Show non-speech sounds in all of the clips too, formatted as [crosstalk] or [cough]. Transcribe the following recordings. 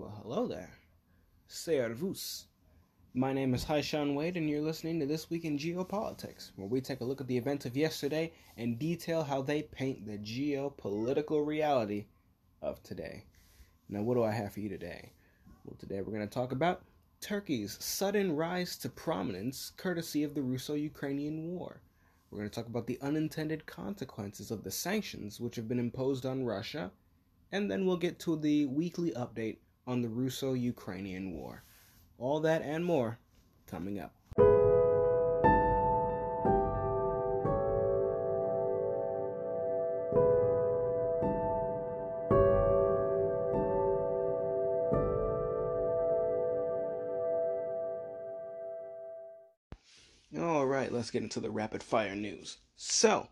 Well, hello there. Servus. My name is Haisean Wade, and you're listening to This Week in Geopolitics, where we take a look at the events of yesterday and detail how they paint the geopolitical reality of today. Now, what do I have for you today? Well, today we're going to talk about Turkey's sudden rise to prominence courtesy of the Russo Ukrainian War. We're going to talk about the unintended consequences of the sanctions which have been imposed on Russia, and then we'll get to the weekly update on the Russo Ukrainian War. All that and more coming up. All right, let's get into the rapid fire news. So,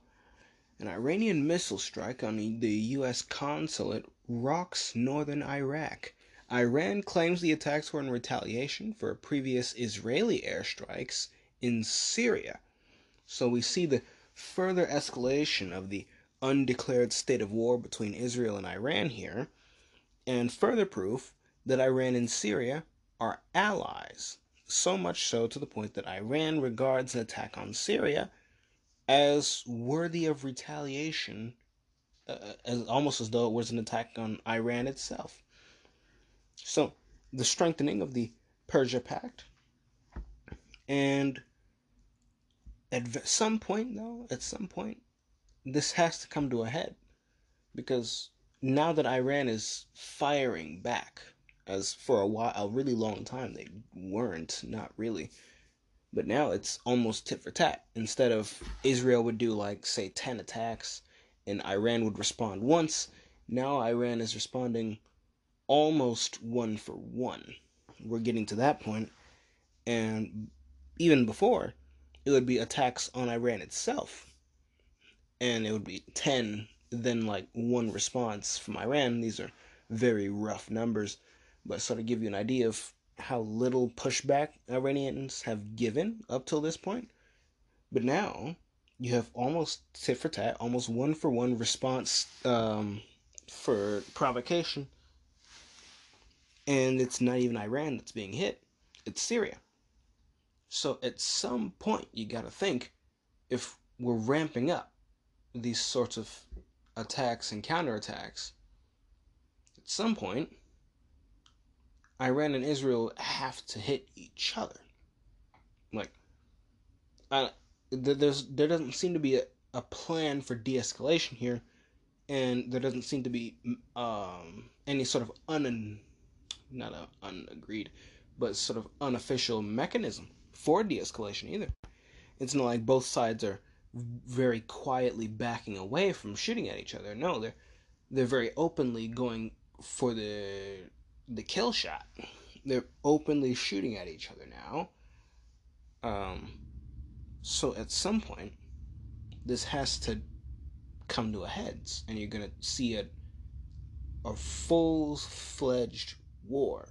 an Iranian missile strike on the U.S. consulate rocks northern Iraq. Iran claims the attacks were in retaliation for previous Israeli airstrikes in Syria. So we see the further escalation of the undeclared state of war between Israel and Iran here, and further proof that Iran and Syria are allies. So much so to the point that Iran regards an attack on Syria as worthy of retaliation, uh, as almost as though it was an attack on Iran itself. So, the strengthening of the Persia Pact, and at some point, though, at some point, this has to come to a head because now that Iran is firing back, as for a while, a really long time they weren't, not really, but now it's almost tit for tat. Instead of Israel would do like say ten attacks, and Iran would respond once, now Iran is responding almost one for one. We're getting to that point, and even before, it would be attacks on Iran itself, and it would be 10, then like one response from Iran. These are very rough numbers, but sort of give you an idea of how little pushback Iranians have given up till this point. But now you have almost tit for tat, almost one for one response um, for provocation and it's not even Iran that's being hit, it's Syria. So at some point, you got to think if we're ramping up these sorts of attacks and counterattacks, at some point, Iran and Israel have to hit each other. Like, uh, there's there doesn't seem to be a, a plan for de-escalation here, and there doesn't seem to be um, any sort of un not a unagreed, but sort of unofficial mechanism for de-escalation either. It's not like both sides are very quietly backing away from shooting at each other. No, they're they're very openly going for the the kill shot. They're openly shooting at each other now. Um, so at some point, this has to come to a heads, and you're gonna see a a full fledged war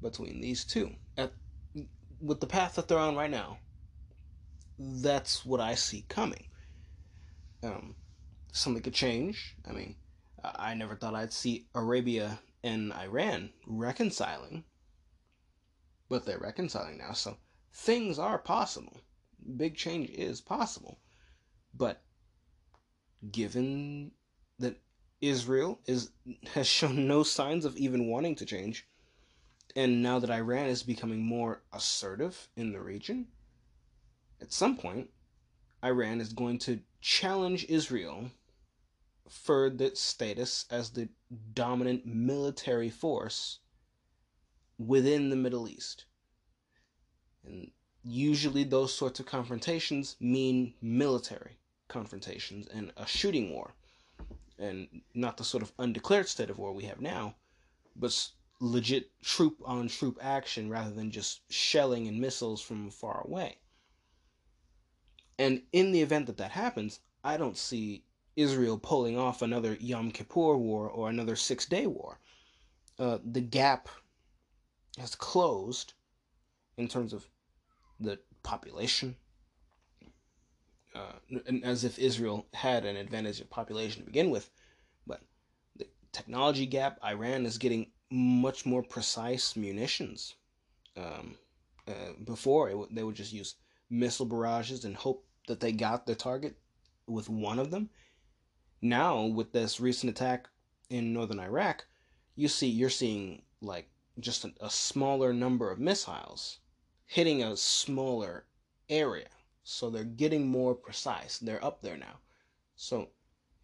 between these two. At, with the path that they're on right now, that's what I see coming. Um, something could change. I mean, I never thought I'd see Arabia and Iran reconciling, but they're reconciling now. So things are possible. Big change is possible. But given Israel is [laughs] has shown no signs of even wanting to change. And now that Iran is becoming more assertive in the region, at some point, Iran is going to challenge Israel for its status as the dominant military force within the Middle East. And usually, those sorts of confrontations mean military confrontations and a shooting war and not the sort of undeclared state of war we have now, but legit troop on troop action rather than just shelling and missiles from far away. And in the event that that happens, I don't see Israel pulling off another Yom Kippur war or another Six Day War. Uh, the gap has closed in terms of the population, uh, as if Israel had an advantage of population to begin with. But the technology gap, Iran is getting much more precise munitions. Um, uh, before w- they would just use missile barrages and hope that they got the target with one of them. Now, with this recent attack in northern Iraq, you see you're seeing like just a, a smaller number of missiles hitting a smaller area. So they're getting more precise. They're up there now. So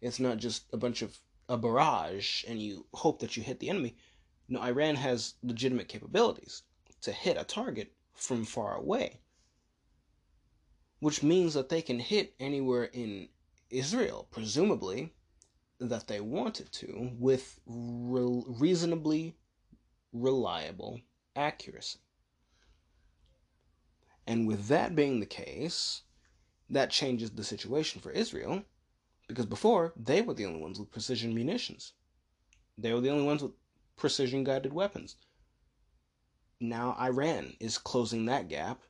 it's not just a bunch of a barrage and you hope that you hit the enemy. No, Iran has legitimate capabilities to hit a target from far away. Which means that they can hit anywhere in Israel, presumably, that they wanted to, with re- reasonably reliable accuracy. And with that being the case, that changes the situation for Israel because before they were the only ones with precision munitions. They were the only ones with precision guided weapons. Now Iran is closing that gap.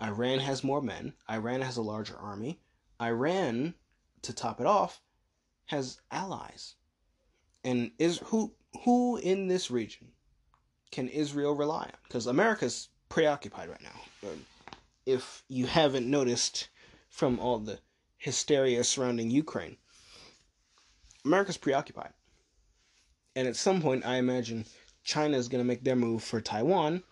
Iran has more men. Iran has a larger army. Iran, to top it off, has allies. And is who who in this region can Israel rely on? Because America's preoccupied right now. If you haven't noticed from all the hysteria surrounding Ukraine, America's preoccupied. And at some point, I imagine China is going to make their move for Taiwan,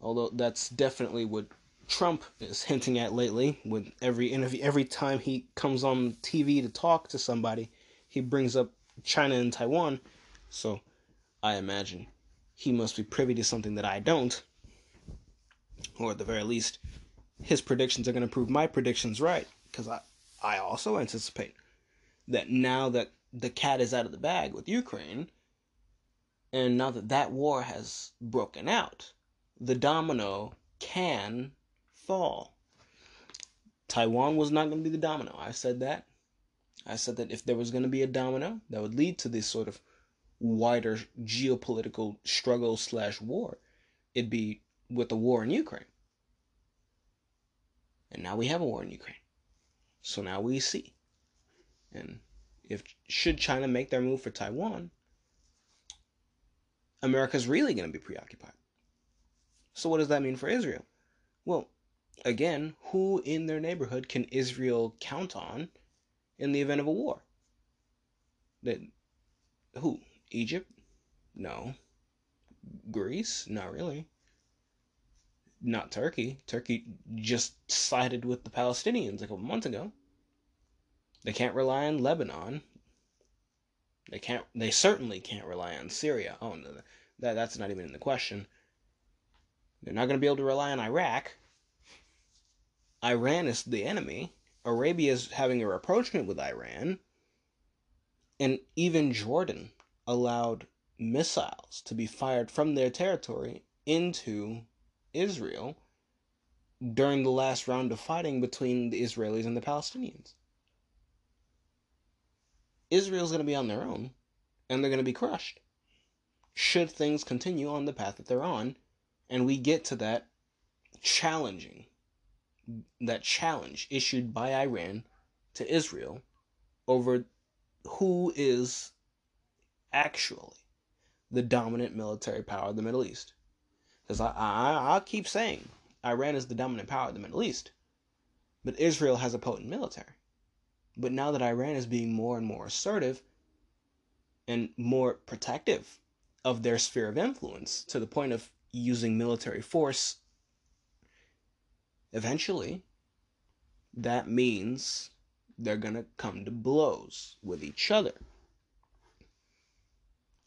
although that's definitely what Trump is hinting at lately. With every interview, every time he comes on TV to talk to somebody, he brings up China and Taiwan. So I imagine he must be privy to something that I don't. Or at the very least, his predictions are going to prove my predictions right. Because I, I also anticipate that now that the cat is out of the bag with Ukraine, and now that that war has broken out, the domino can fall. Taiwan was not going to be the domino. I said that. I said that if there was going to be a domino that would lead to this sort of wider geopolitical struggle slash war, it'd be with the war in Ukraine. And now we have a war in Ukraine. So now we see. And if should China make their move for Taiwan, America's really going to be preoccupied. So what does that mean for Israel? Well, again, who in their neighborhood can Israel count on in the event of a war? That who? Egypt? No. Greece? Not really. Not Turkey. Turkey just sided with the Palestinians a couple months ago. They can't rely on Lebanon. They can't. They certainly can't rely on Syria. Oh no, that that's not even in the question. They're not going to be able to rely on Iraq. Iran is the enemy. Arabia is having a rapprochement with Iran. And even Jordan allowed missiles to be fired from their territory into Israel during the last round of fighting between the Israelis and the Palestinians. Israel's going to be on their own and they're going to be crushed. Should things continue on the path that they're on and we get to that challenging that challenge issued by Iran to Israel over who is actually the dominant military power of the Middle East. Because I, I, I'll keep saying Iran is the dominant power of the Middle East, but Israel has a potent military. But now that Iran is being more and more assertive and more protective of their sphere of influence to the point of using military force, eventually that means they're going to come to blows with each other.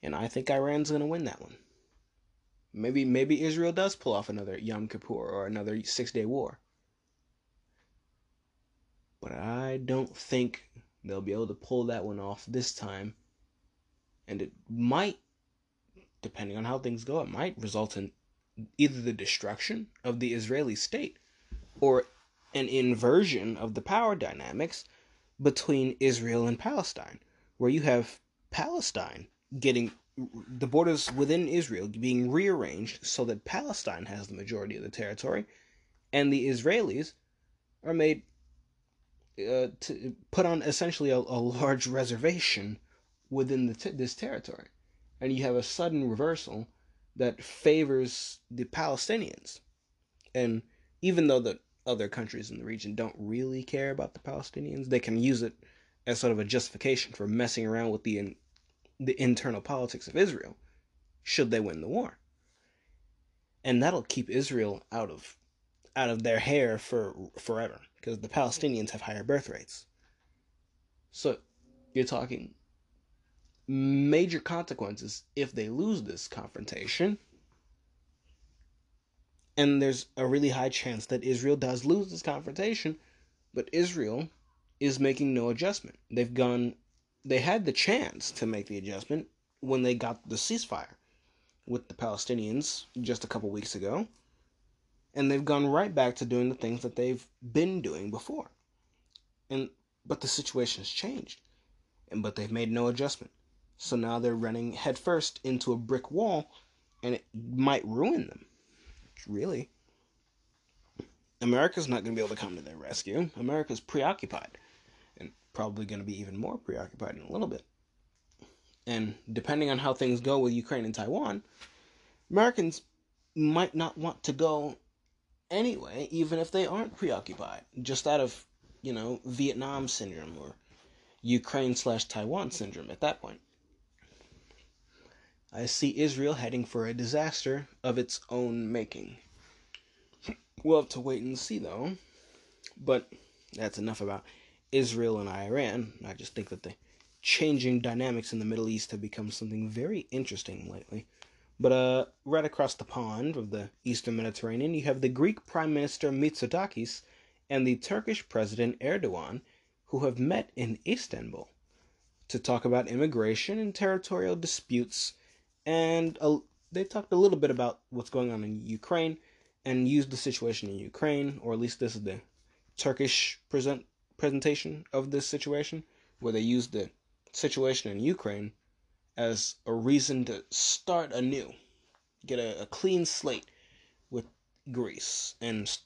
And I think Iran's going to win that one. Maybe maybe Israel does pull off another Yom Kippur or another 6-day war. But I don't think they'll be able to pull that one off this time. And it might depending on how things go, it might result in either the destruction of the Israeli state or an inversion of the power dynamics between Israel and Palestine, where you have Palestine getting the borders within Israel being rearranged so that Palestine has the majority of the territory, and the Israelis are made uh, to put on essentially a, a large reservation within t- this territory, and you have a sudden reversal that favors the Palestinians. And even though the other countries in the region don't really care about the Palestinians, they can use it as sort of a justification for messing around with the the internal politics of Israel should they win the war. And that'll keep Israel out of out of their hair for forever because the Palestinians have higher birth rates. So you're talking major consequences if they lose this confrontation. And there's a really high chance that Israel does lose this confrontation, but Israel is making no adjustment. They've gone they had the chance to make the adjustment when they got the ceasefire with the Palestinians just a couple weeks ago. And they've gone right back to doing the things that they've been doing before. And but the situation has changed. And but they've made no adjustment. So now they're running headfirst into a brick wall and it might ruin them. Really. America's not going to be able to come to their rescue. America's preoccupied probably going to be even more preoccupied in a little bit. And depending on how things go with Ukraine and Taiwan, Americans might not want to go anyway, even if they aren't preoccupied, just out of, you know, Vietnam syndrome or Ukraine slash Taiwan syndrome at that point. I see Israel heading for a disaster of its own making. We'll have to wait and see, though. But that's enough about Israel and Iran. I just think that the changing dynamics in the Middle East have become something very interesting lately. But uh, right across the pond of the Eastern Mediterranean, you have the Greek Prime Minister Mitsotakis and the Turkish President Erdogan, who have met in Istanbul to talk about immigration and territorial disputes and uh, they talked a little bit about what's going on in Ukraine and used the situation in Ukraine, or at least this is the Turkish present presentation of this situation, where they used the situation in Ukraine as a reason to start anew, get a, a clean slate with Greece, and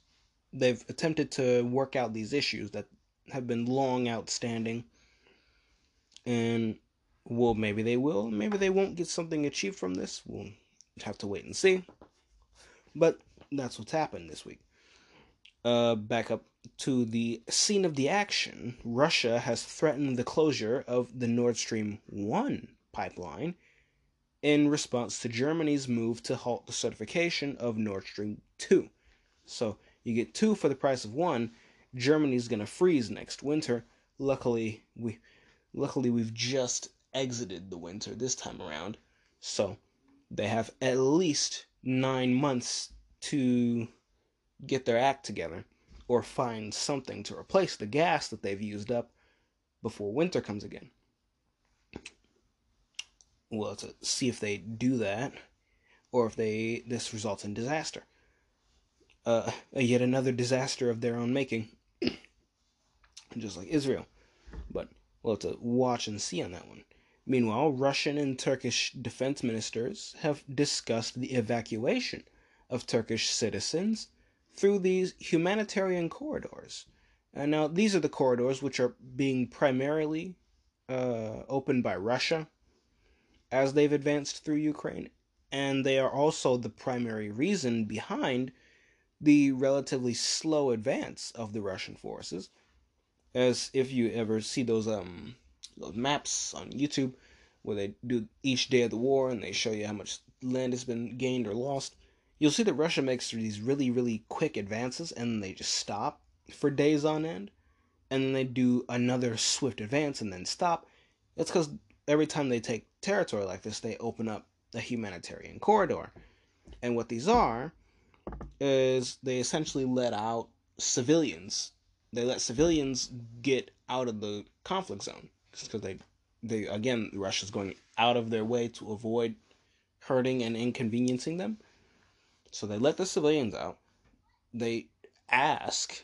they've attempted to work out these issues that have been long outstanding, and well, maybe they will. Maybe they won't get something achieved from this. We'll have to wait and see. But that's what's happened this week. Uh, back up to the scene of the action. Russia has threatened the closure of the Nord Stream 1 pipeline in response to Germany's move to halt the certification of Nord Stream 2. So you get two for the price of one. Germany's going to freeze next winter. Luckily, we luckily we've just exited the winter this time around. So they have at least nine months to get their act together or find something to replace the gas that they've used up before winter comes again. Well, to see if they do that or if they this results in disaster. Uh, yet another disaster of their own making, [clears throat] just like Israel. But we'll have to watch and see on that one. Meanwhile, Russian and Turkish defense ministers have discussed the evacuation of Turkish citizens through these humanitarian corridors. And now, these are the corridors which are being primarily uh, opened by Russia as they've advanced through Ukraine. And they are also the primary reason behind the relatively slow advance of the Russian forces. As if you ever see those um those maps on YouTube where they do each day of the war and they show you how much land has been gained or lost. You'll see that Russia makes these really, really quick advances and they just stop for days on end. And then they do another swift advance and then stop. That's because every time they take territory like this, they open up a humanitarian corridor. And what these are is they essentially let out civilians. They let civilians get out of the conflict zone because they they again Russia's going out of their way to avoid hurting and inconveniencing them. So they let the civilians out. They ask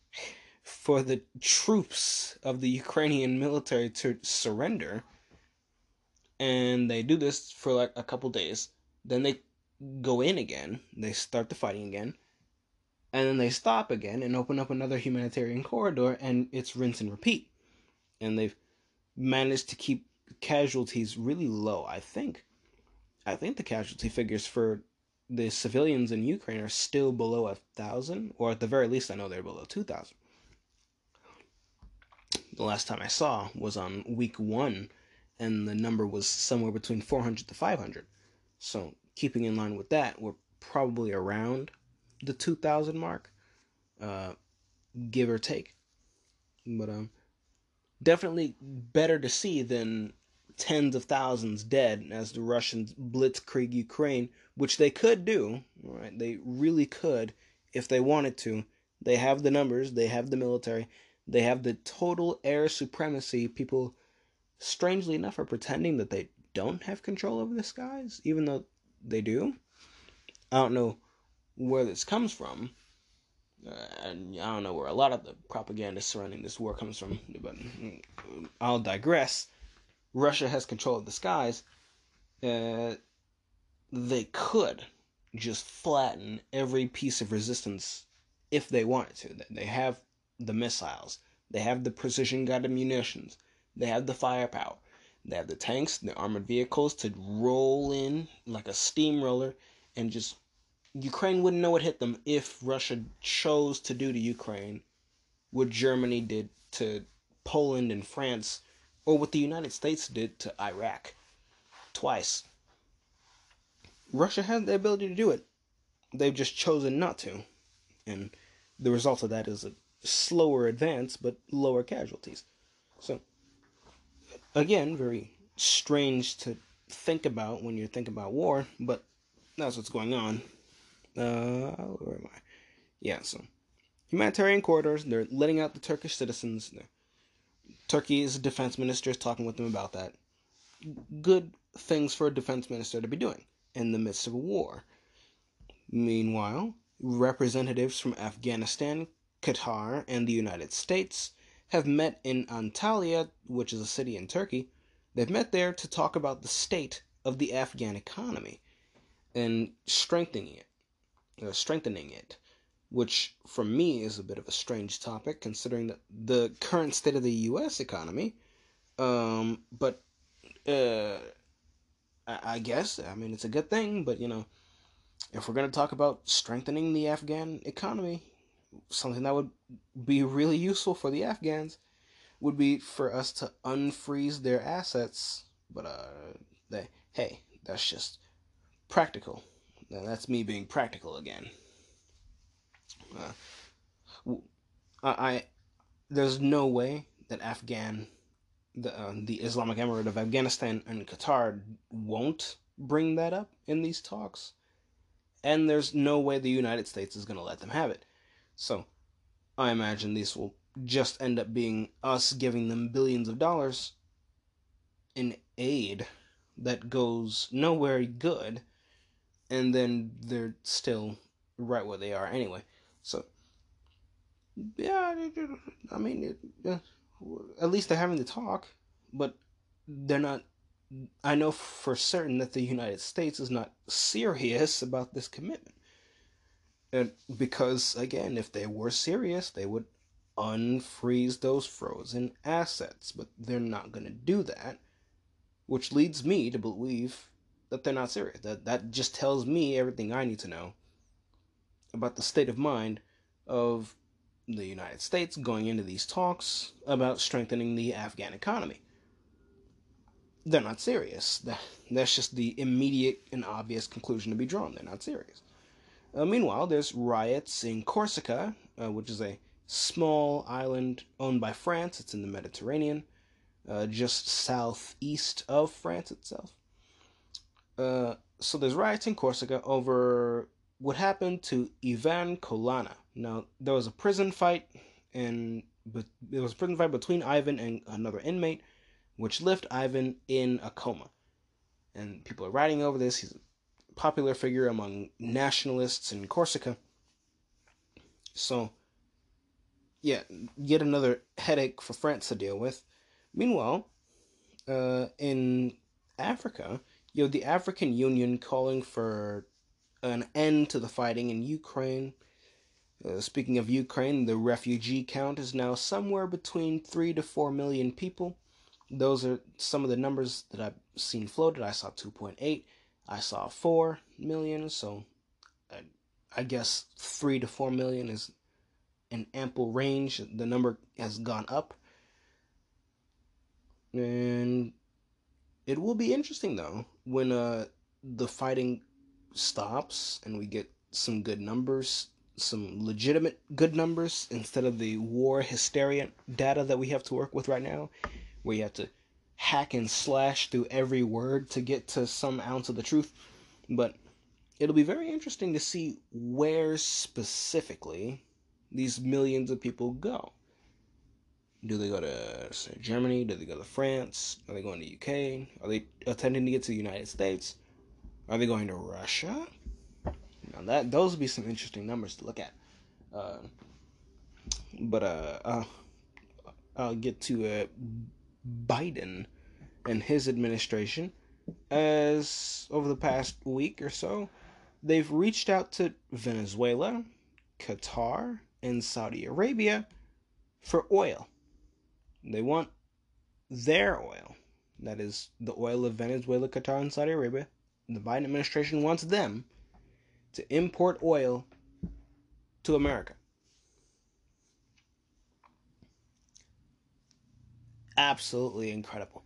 [laughs] for the troops of the Ukrainian military to surrender. And they do this for like a couple days. Then they go in again. They start the fighting again. And then they stop again and open up another humanitarian corridor and it's rinse and repeat. And they've managed to keep casualties really low, I think. I think the casualty figures for the civilians in Ukraine are still below a thousand, or at the very least, I know they're below two thousand. The last time I saw was on week one, and the number was somewhere between 400 to 500. So, keeping in line with that, we're probably around the 2,000 mark, uh, give or take. But um, definitely better to see than tens of thousands dead as the Russians blitzkrieg Ukraine, which they could do. Right? They really could if they wanted to. They have the numbers, they have the military, they have the total air supremacy. People, strangely enough, are pretending that they don't have control over the skies, even though they do. I don't know where this comes from. Uh, and I don't know where a lot of the propaganda surrounding this war comes from, but I'll digress. Russia has control of the skies. Uh, they could just flatten every piece of resistance if they wanted to. They have the missiles, they have the precision guided munitions, they have the firepower, they have the tanks, the armored vehicles to roll in like a steamroller and just Ukraine wouldn't know what hit them if Russia chose to do to Ukraine what Germany did to Poland and France, or what the United States did to Iraq twice. Russia has the ability to do it. They've just chosen not to. And the result of that is a slower advance but lower casualties. So, again, very strange to think about when you think about war, but that's what's going on. Uh, where am I? Yeah, so humanitarian corridors. They're letting out the Turkish citizens. Turkey's defense minister is talking with them about that. Good things for a defense minister to be doing in the midst of a war. Meanwhile, representatives from Afghanistan, Qatar, and the United States have met in Antalya, which is a city in Turkey. They've met there to talk about the state of the Afghan economy and strengthening it uh, strengthening it, which for me is a bit of a strange topic considering the, the current state of the U.S. economy. Um, but uh, I, I guess I mean it's a good thing, but you know, if we're gonna talk about strengthening the Afghan economy, something that would be really useful for the Afghans would be for us to unfreeze their assets. But uh, they, hey, that's just practical. Now that's me being practical again. Uh, I, I, there's no way that Afghan, the uh, the Islamic Emirate of Afghanistan and Qatar won't bring that up in these talks, and there's no way the United States is going to let them have it. So, I imagine these will just end up being us giving them billions of dollars in aid that goes nowhere good and then they're still right where they are anyway. So, yeah, I mean, it, at least they're having the talk, but they're not. I know for certain that the United States is not serious about this commitment. And because, again, if they were serious, they would unfreeze those frozen assets, but they're not going to do that, which leads me to believe that they're not serious. That that just tells me everything I need to know about the state of mind of the United States going into these talks about strengthening the Afghan economy. They're not serious. That's just the immediate and obvious conclusion to be drawn. They're not serious. Uh, meanwhile, there's riots in Corsica, uh, which is a small island owned by France. It's in the Mediterranean, uh, just southeast of France itself. Uh, so there's riots in Corsica over what happened to Yvan Colonna. Now there was a prison fight, and but there was a prison fight between Yvan and another inmate, which left Yvan in a coma. And people are writing over this. He's a popular figure among nationalists in Corsica. So, yeah, yet another headache for France to deal with. Meanwhile, uh, in Africa, you have the African Union calling for an end to the fighting in Ukraine. Uh, speaking of Ukraine, the refugee count is now somewhere between 3 to 4 million people. Those are some of the numbers that I've seen floated. I saw 2.8. I saw 4 million, so I, I guess 3 to 4 million is an ample range. The number has gone up. And it will be interesting though when uh the fighting stops and we get some good numbers, some legitimate good numbers instead of the war hysteria data that we have to work with right now, where you have to hack and slash through every word to get to some ounce of the truth. But it'll be very interesting to see where specifically these millions of people go. Do they go to say, Germany? Do they go to France? Are they going to UK? Are they attempting to get to the United States? Are they going to Russia? Now that those would be some interesting numbers to look at. Uh, but uh, uh, I'll get to uh, Biden and his administration. As over the past week or so, they've reached out to Venezuela, Qatar, and Saudi Arabia for oil. They want their oil. That is the oil of Venezuela, Qatar, and Saudi Arabia. The Biden administration wants them to import oil to America. Absolutely incredible.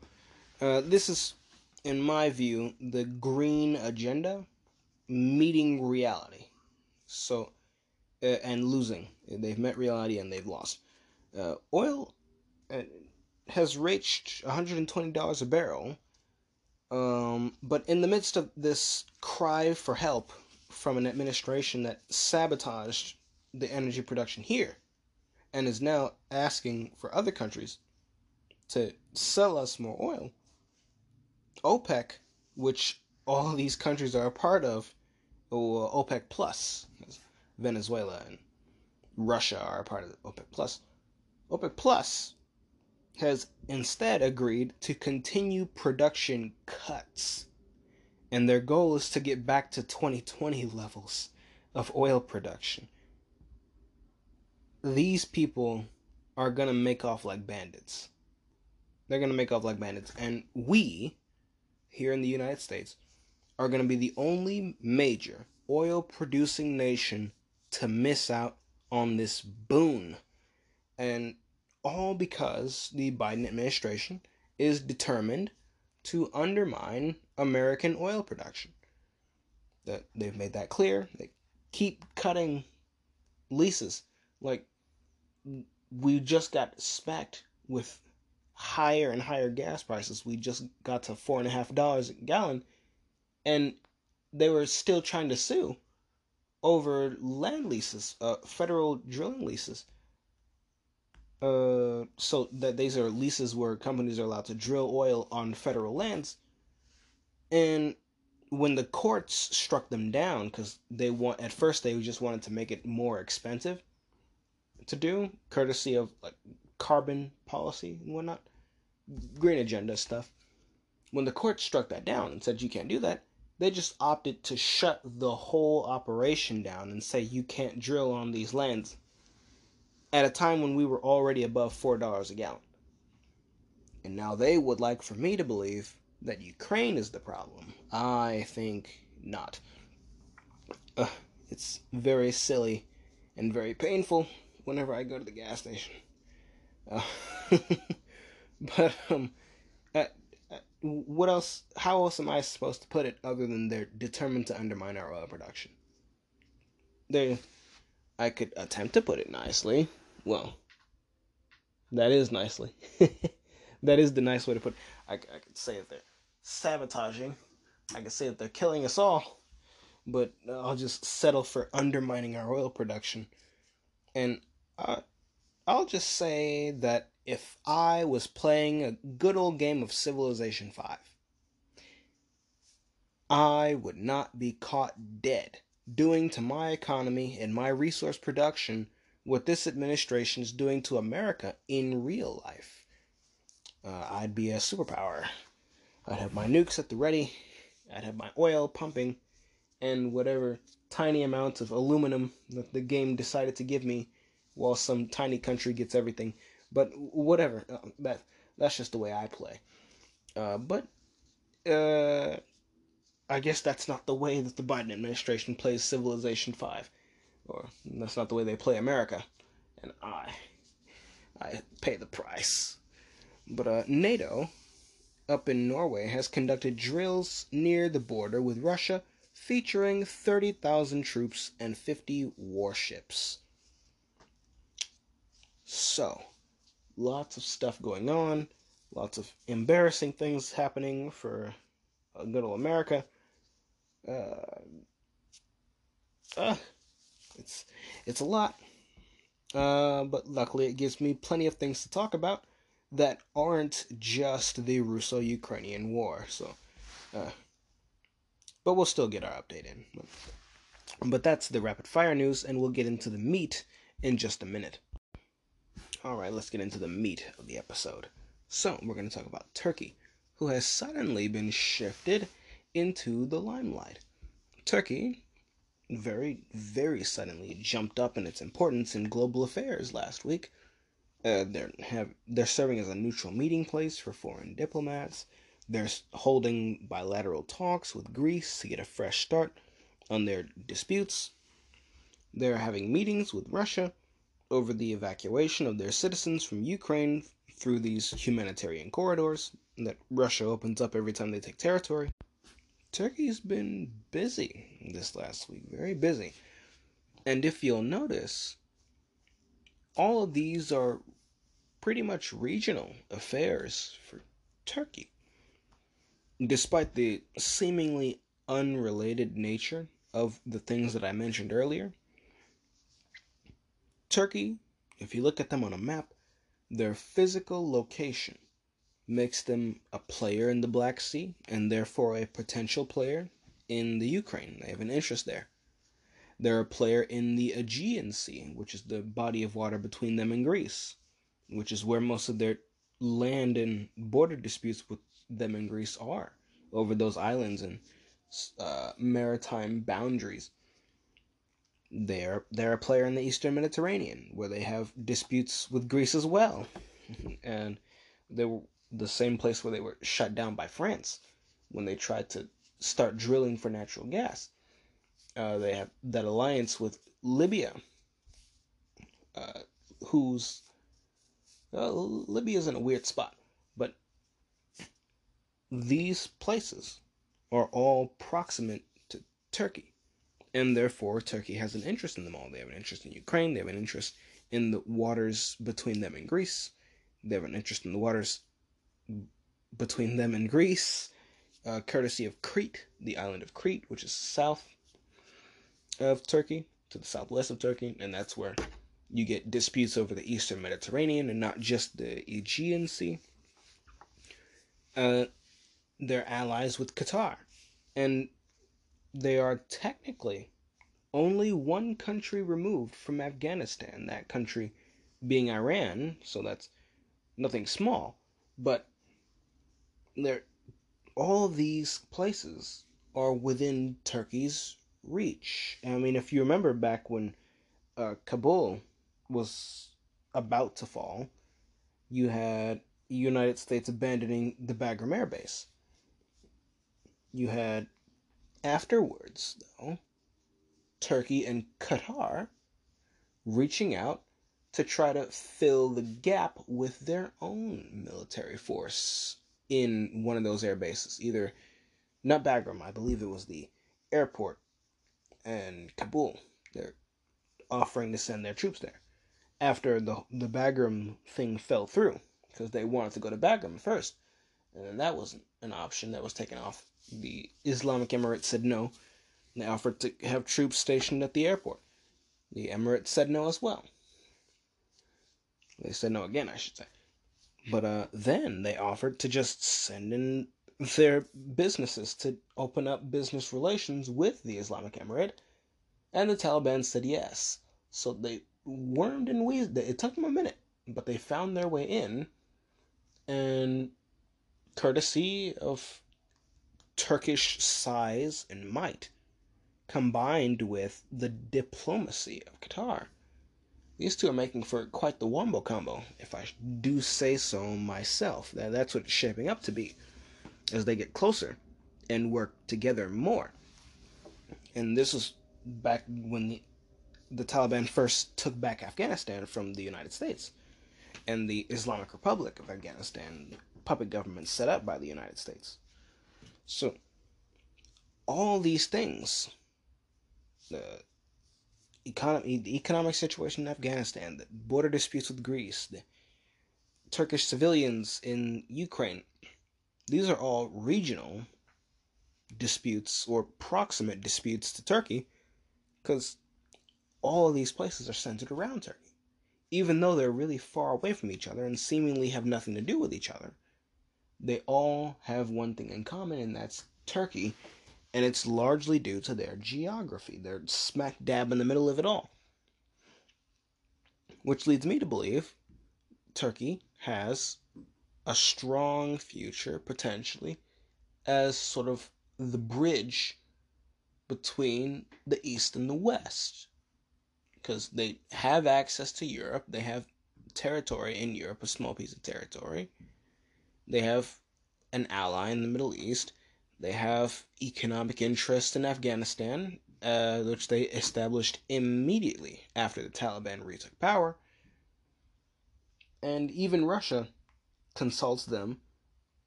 Uh, this is, in my view, the green agenda meeting reality. So, uh, and losing. They've met reality and they've lost. Uh, oil uh, has reached $120 a barrel. Um, but in the midst of this cry for help from an administration that sabotaged the energy production here and is now asking for other countries to sell us more oil, OPEC, which all [laughs] these countries are a part of, or OPEC Plus, Venezuela and Russia are a part of OPEC Plus. OPEC Plus has instead agreed to continue production cuts. And their goal is to get back to 2020 levels of oil production. These people are going to make off like bandits. They're going to make off like bandits. And we, here in the United States, are going to be the only major oil producing nation to miss out on this boon. And all because the Biden administration is determined to undermine American oil production. That they've made that clear. They keep cutting leases. Like we just got specked with higher and higher gas prices. We just got to four and a half dollars a gallon, and they were still trying to sue over land leases, uh, federal drilling leases. Uh, so that these are leases where companies are allowed to drill oil on federal lands. And when the courts struck them down, because they want at first they just wanted to make it more expensive to do, courtesy of like carbon policy and whatnot, green agenda stuff. When the court struck that down and said you can't do that, they just opted to shut the whole operation down and say you can't drill on these lands at a time when we were already above $4 a gallon. And now they would like for me to believe that Ukraine is the problem. I think not. Uh, it's very silly and very painful whenever I go to the gas station. Uh, [laughs] but um, what else? How else am I supposed to put it other than they're determined to undermine our oil production? They, I could attempt to put it nicely. Well, that is nicely. [laughs] that is the nice way to put. It. I, I could say that they're sabotaging. I could say that they're killing us all. But I'll just settle for undermining our oil production, and uh, I'll just say that if I was playing a good old game of Civilization 5. I would not be caught dead doing to my economy and my resource production what this administration is doing to America in real life. Uh, I'd be a superpower. I'd have my nukes at the ready, I'd have my oil pumping, and whatever tiny amounts of aluminum that the game decided to give me while some tiny country gets everything but whatever. Uh, that that's just the way I play. Uh, but uh, I guess that's not the way that the Biden administration plays Civilization 5. Or that's not the way they play America. And I I pay the price. But uh, NATO up in Norway has conducted drills near the border with Russia featuring 30,000 troops and 50 warships. So, lots of stuff going on, lots of embarrassing things happening for good old America. Uh, uh, it's it's a lot, uh, but luckily it gives me plenty of things to talk about that aren't just the Russo-Ukrainian war. So, uh, but we'll still get our update in. But that's the rapid fire news, and we'll get into the meat in just a minute. All right, let's get into the meat of the episode. So, we're going to talk about Turkey, who has suddenly been shifted into the limelight. Turkey very, very suddenly jumped up in its importance in global affairs last week. Uh, they're have they're serving as a neutral meeting place for foreign diplomats. They're holding bilateral talks with Greece to get a fresh start on their disputes. They're having meetings with Russia over the evacuation of their citizens from Ukraine through these humanitarian corridors that Russia opens up every time they take territory. Turkey's been busy this last week, very busy. And if you'll notice, all of these are pretty much regional affairs for Turkey. Despite the seemingly unrelated nature of the things that I mentioned earlier, Turkey, if you look at them on a map, their physical location makes them a player in the Black Sea and therefore a potential player in the Ukraine. They have an interest there. They're a player in the Aegean Sea, which is the body of water between them and Greece, which is where most of their land and border disputes with them and Greece are over those islands and uh, maritime boundaries. They're they're a player in the Eastern Mediterranean where they have disputes with Greece as well, [laughs] and they the same place where they were shut down by France when they tried to start drilling for natural gas. Uh, they have that alliance with Libya, uh, who's uh, Libya's in a weird spot, but these places are all proximate to Turkey, and therefore Turkey has an interest in them all. They have an interest in Ukraine. They have an interest in the waters between them and Greece. They have an interest in the waters between them and Greece, uh, courtesy of Crete, the island of Crete, which is south of Turkey, to the southwest of Turkey, and that's where you get disputes over the eastern Mediterranean and not just the Aegean Sea. Uh, they're allies with Qatar, and they are technically only one country removed from Afghanistan, that country being Iran, so that's nothing small, but there all these places are within Turkey's reach. I mean, if you remember back when uh, Kabul was about to fall, you had United States abandoning the Bagram Air Base. You had afterwards, though, Turkey and Qatar reaching out to try to fill the gap with their own military force in one of those air bases, either not Bagram, I believe it was the airport and Kabul. They're offering to send their troops there after the the Bagram thing fell through because they wanted to go to Bagram first, and then that wasn't an option that was taken off. The Islamic Emirates said no. They offered to have troops stationed at the airport. The Emirates said no as well. They said no again, I should say. But uh, then they offered to just send in their businesses to open up business relations with the Islamic Emirate, and the Taliban said yes. So they wormed and wheezed. It took them a minute, but they found their way in, and courtesy of Turkish size and might, combined with the diplomacy of Qatar, these two are making for quite the wombo combo, if I do say so myself. That that's what it's shaping up to be as they get closer and work together more. And this was back when the, the Taliban first took back Afghanistan from the United States and the Islamic Republic of Afghanistan, puppet government set up by the United States. So, all these things, the economy, the economic situation in Afghanistan, the border disputes with Greece, the Turkish civilians in Ukraine, these are all regional disputes or proximate disputes to Turkey because all of these places are centered around Turkey. Even though they're really far away from each other and seemingly have nothing to do with each other, they all have one thing in common, and that's Turkey, and it's largely due to their geography. They're smack dab in the middle of it all. Which leads me to believe Turkey has a strong future, potentially, as sort of the bridge between the East and the West. Because they have access to Europe, they have territory in Europe, a small piece of territory. They have an ally in the Middle East. They have economic interest in Afghanistan, uh, which they established immediately after the Taliban retook power. And even Russia consults them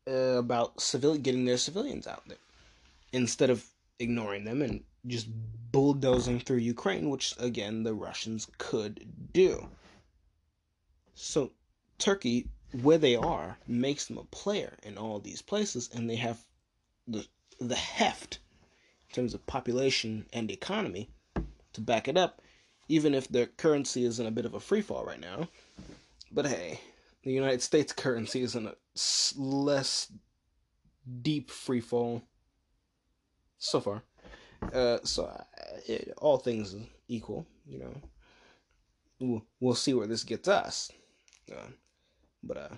uh, about civil getting their civilians out there instead of ignoring them and just bulldozing through Ukraine, which again the Russians could do. So Turkey, where they are, makes them a player in all these places, and they have the the heft in terms of population and economy to back it up, even if their currency is in a bit of a free fall right now. But hey, the United States currency is in a less deep free fall so far. Uh, so uh, it, all things equal, you know, we'll, we'll see where this gets us. Uh, but uh,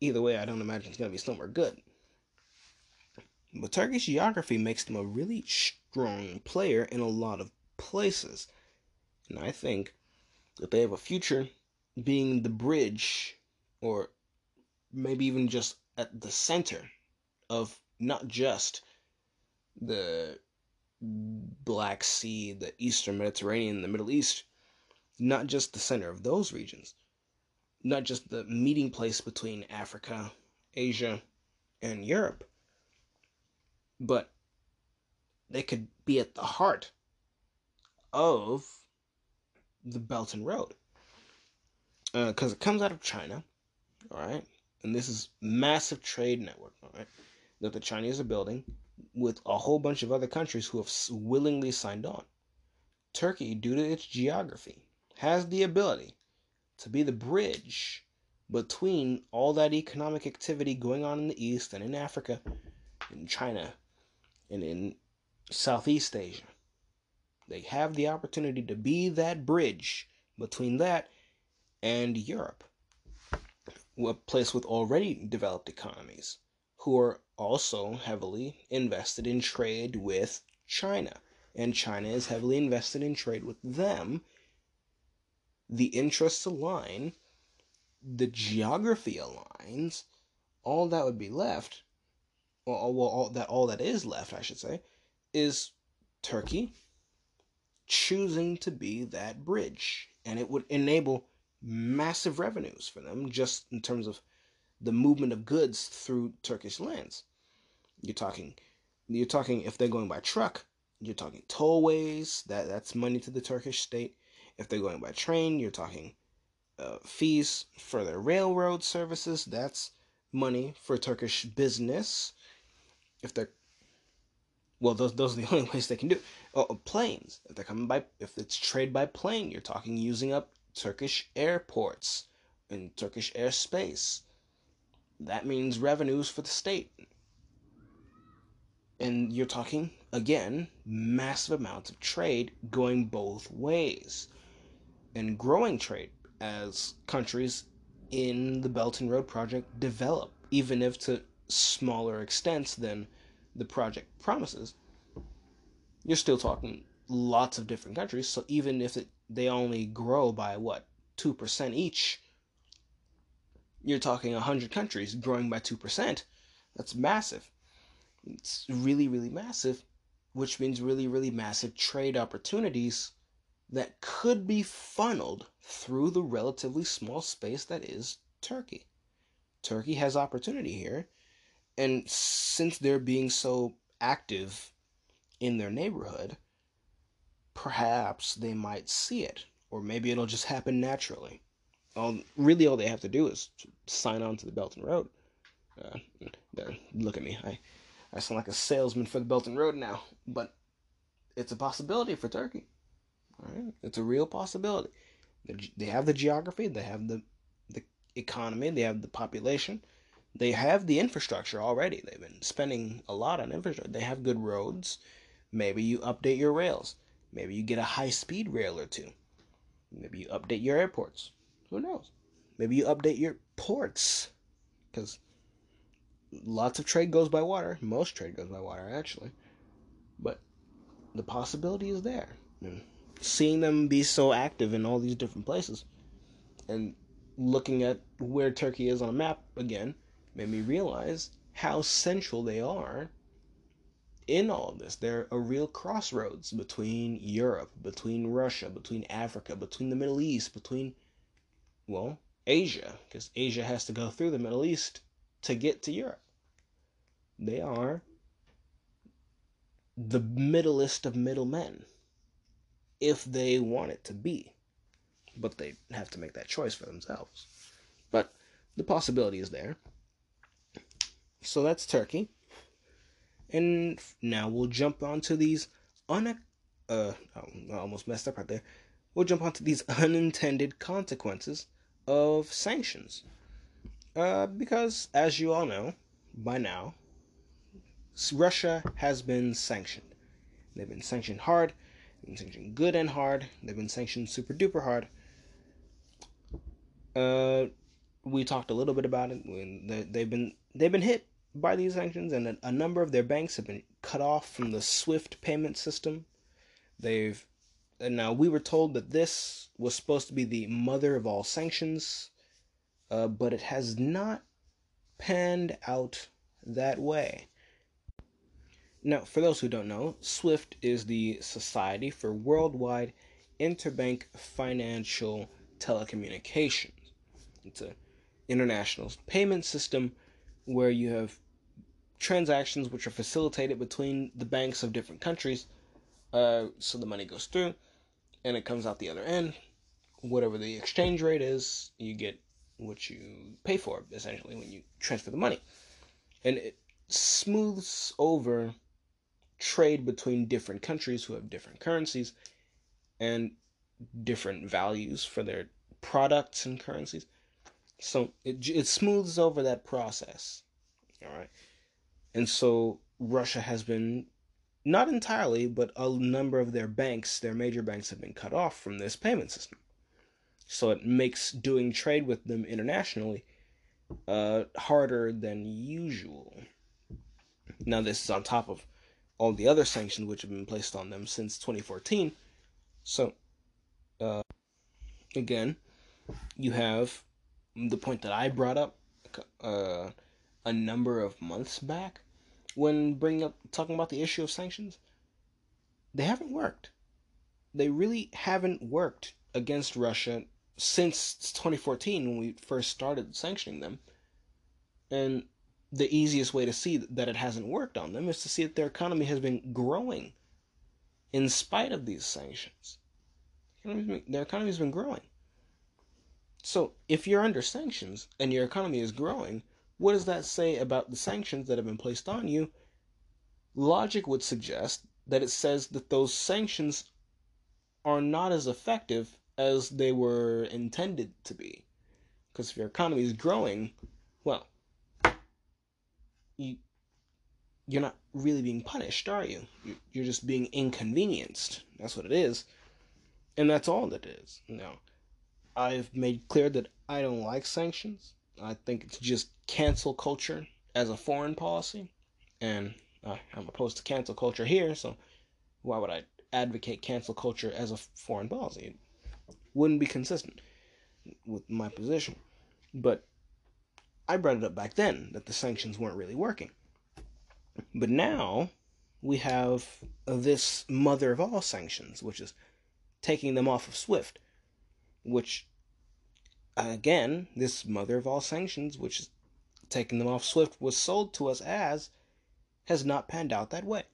either way, I don't imagine it's gonna be somewhere good. But Turkish geography makes them a really strong player in a lot of places, and I think that they have a future being the bridge, or maybe even just at the center of not just the Black Sea, the Eastern Mediterranean, the Middle East, not just the center of those regions, not just the meeting place between Africa, Asia, and Europe, but they could be at the heart of the Belt and Road. Because uh, it comes out of China, all right? And this is massive trade network, all right, that the Chinese are building with a whole bunch of other countries who have willingly signed on. Turkey, due to its geography, has the ability to be the bridge between all that economic activity going on in the East and in Africa, in China, and in Southeast Asia. They have the opportunity to be that bridge between that and Europe, a place with already developed economies who are also heavily invested in trade with China. And China is heavily invested in trade with them. The interests align, the geography aligns, all that would be left, well, well all that all that is left, I should say, is Turkey choosing to be that bridge. And it would enable massive revenues for them just in terms of the movement of goods through Turkish lands. You're talking you're talking if they're going by truck, you're talking tollways, that that's money to the Turkish state. If they're going by train, you're talking uh, fees for their railroad services, that's money for Turkish business. If they're well, those those are the [laughs] only ways they can do. It. Oh, oh, planes. If they're coming by, if it's trade by plane, you're talking using up Turkish airports and Turkish airspace that means revenues for the state. And you're talking, again, massive amounts of trade going both ways. And growing trade as countries in the Belt and Road Project develop, even if to smaller extents than the project promises. You're still talking lots of different countries, so even if it, they only grow by what, 2% each, you're talking 100 countries growing by 2%. That's massive. It's really, really massive, which means really, really massive trade opportunities that could be funneled through the relatively small space that is Turkey. Turkey has opportunity here, and since they're being so active in their neighborhood, perhaps they might see it, or maybe it'll just happen naturally. All really, all they have to do is sign on to the Belt and Road. Uh, look at me, I, I sound like a salesman for the Belt and Road now, but it's a possibility for Turkey. It's a real possibility. They have the geography, they have the the economy, they have the population, they have the infrastructure already. They've been spending a lot on infrastructure. They have good roads. Maybe you update your rails. Maybe you get a high speed rail or two. Maybe you update your airports. Who knows? Maybe you update your ports. Because lots of trade goes by water. Most trade goes by water, actually. But the possibility is there. And seeing them be so active in all these different places and looking at where Turkey is on a map again made me realize how central they are in all of this. They're a real crossroads between Europe, between Russia, between Africa, between the Middle East, between, well, Asia, because Asia has to go through the Middle East to get to Europe. They are the middlest of middlemen, if they want it to be. But they have to make that choice for themselves. But the possibility is there. So that's Turkey. And now we'll jump onto these un uh I almost messed up right there. We'll jump onto these unintended consequences of sanctions. Uh, because as you all know by now, Russia has been sanctioned. They've been sanctioned hard, they've been sanctioned good and hard, they've been sanctioned super duper hard. Uh, we talked a little bit about it when they've been they've been hit by these sanctions, and a, number of their banks have been cut off from the SWIFT payment system. They've now we were told that this was supposed to be the mother of all sanctions, uh, but it has not panned out that way. Now, for those who don't know, SWIFT is the Society for Worldwide Interbank Financial Telecommunications. It's an international payment system where you have transactions which are facilitated between the banks of different countries. Uh, so the money goes through and it comes out the other end. Whatever the exchange rate is, you get what you pay for essentially when you transfer the money. And it smooths over trade between different countries who have different currencies and different values for their products and currencies. So it, it smooths over that process. All right. And so Russia has been not entirely, but a number of their banks, their major banks, have been cut off from this payment system. So it makes doing trade with them internationally uh, harder than usual. Now, this is on top of all the other sanctions which have been placed on them since 2014. So, uh, again, you have the point that I brought up uh, a number of months back when bringing up talking about the issue of sanctions, they haven't worked. They really haven't worked against Russia since 2014 when we first started sanctioning them. And the easiest way to see that it hasn't worked on them is to see that their economy has been growing in spite of these sanctions. Their economy has been growing. So, if you're under sanctions and your economy is growing, what does that say about the sanctions that have been placed on you? Logic would suggest that it says that those sanctions are not as effective as they were intended to be. Because if your economy is growing, well, you you're not really being punished, are you? You're just being inconvenienced. That's what it is, and that's all that is. No, I've made clear that I don't like sanctions. I think it's just cancel culture as a foreign policy, and uh, I'm opposed to cancel culture here. So why would I advocate cancel culture as a foreign policy? It wouldn't be consistent with my position. But I brought it up back then that the sanctions weren't really working. But now we have this mother of all sanctions, which is taking them off of SWIFT, which again, this mother of all sanctions, which is taking them off SWIFT, was sold to us as has not panned out that way.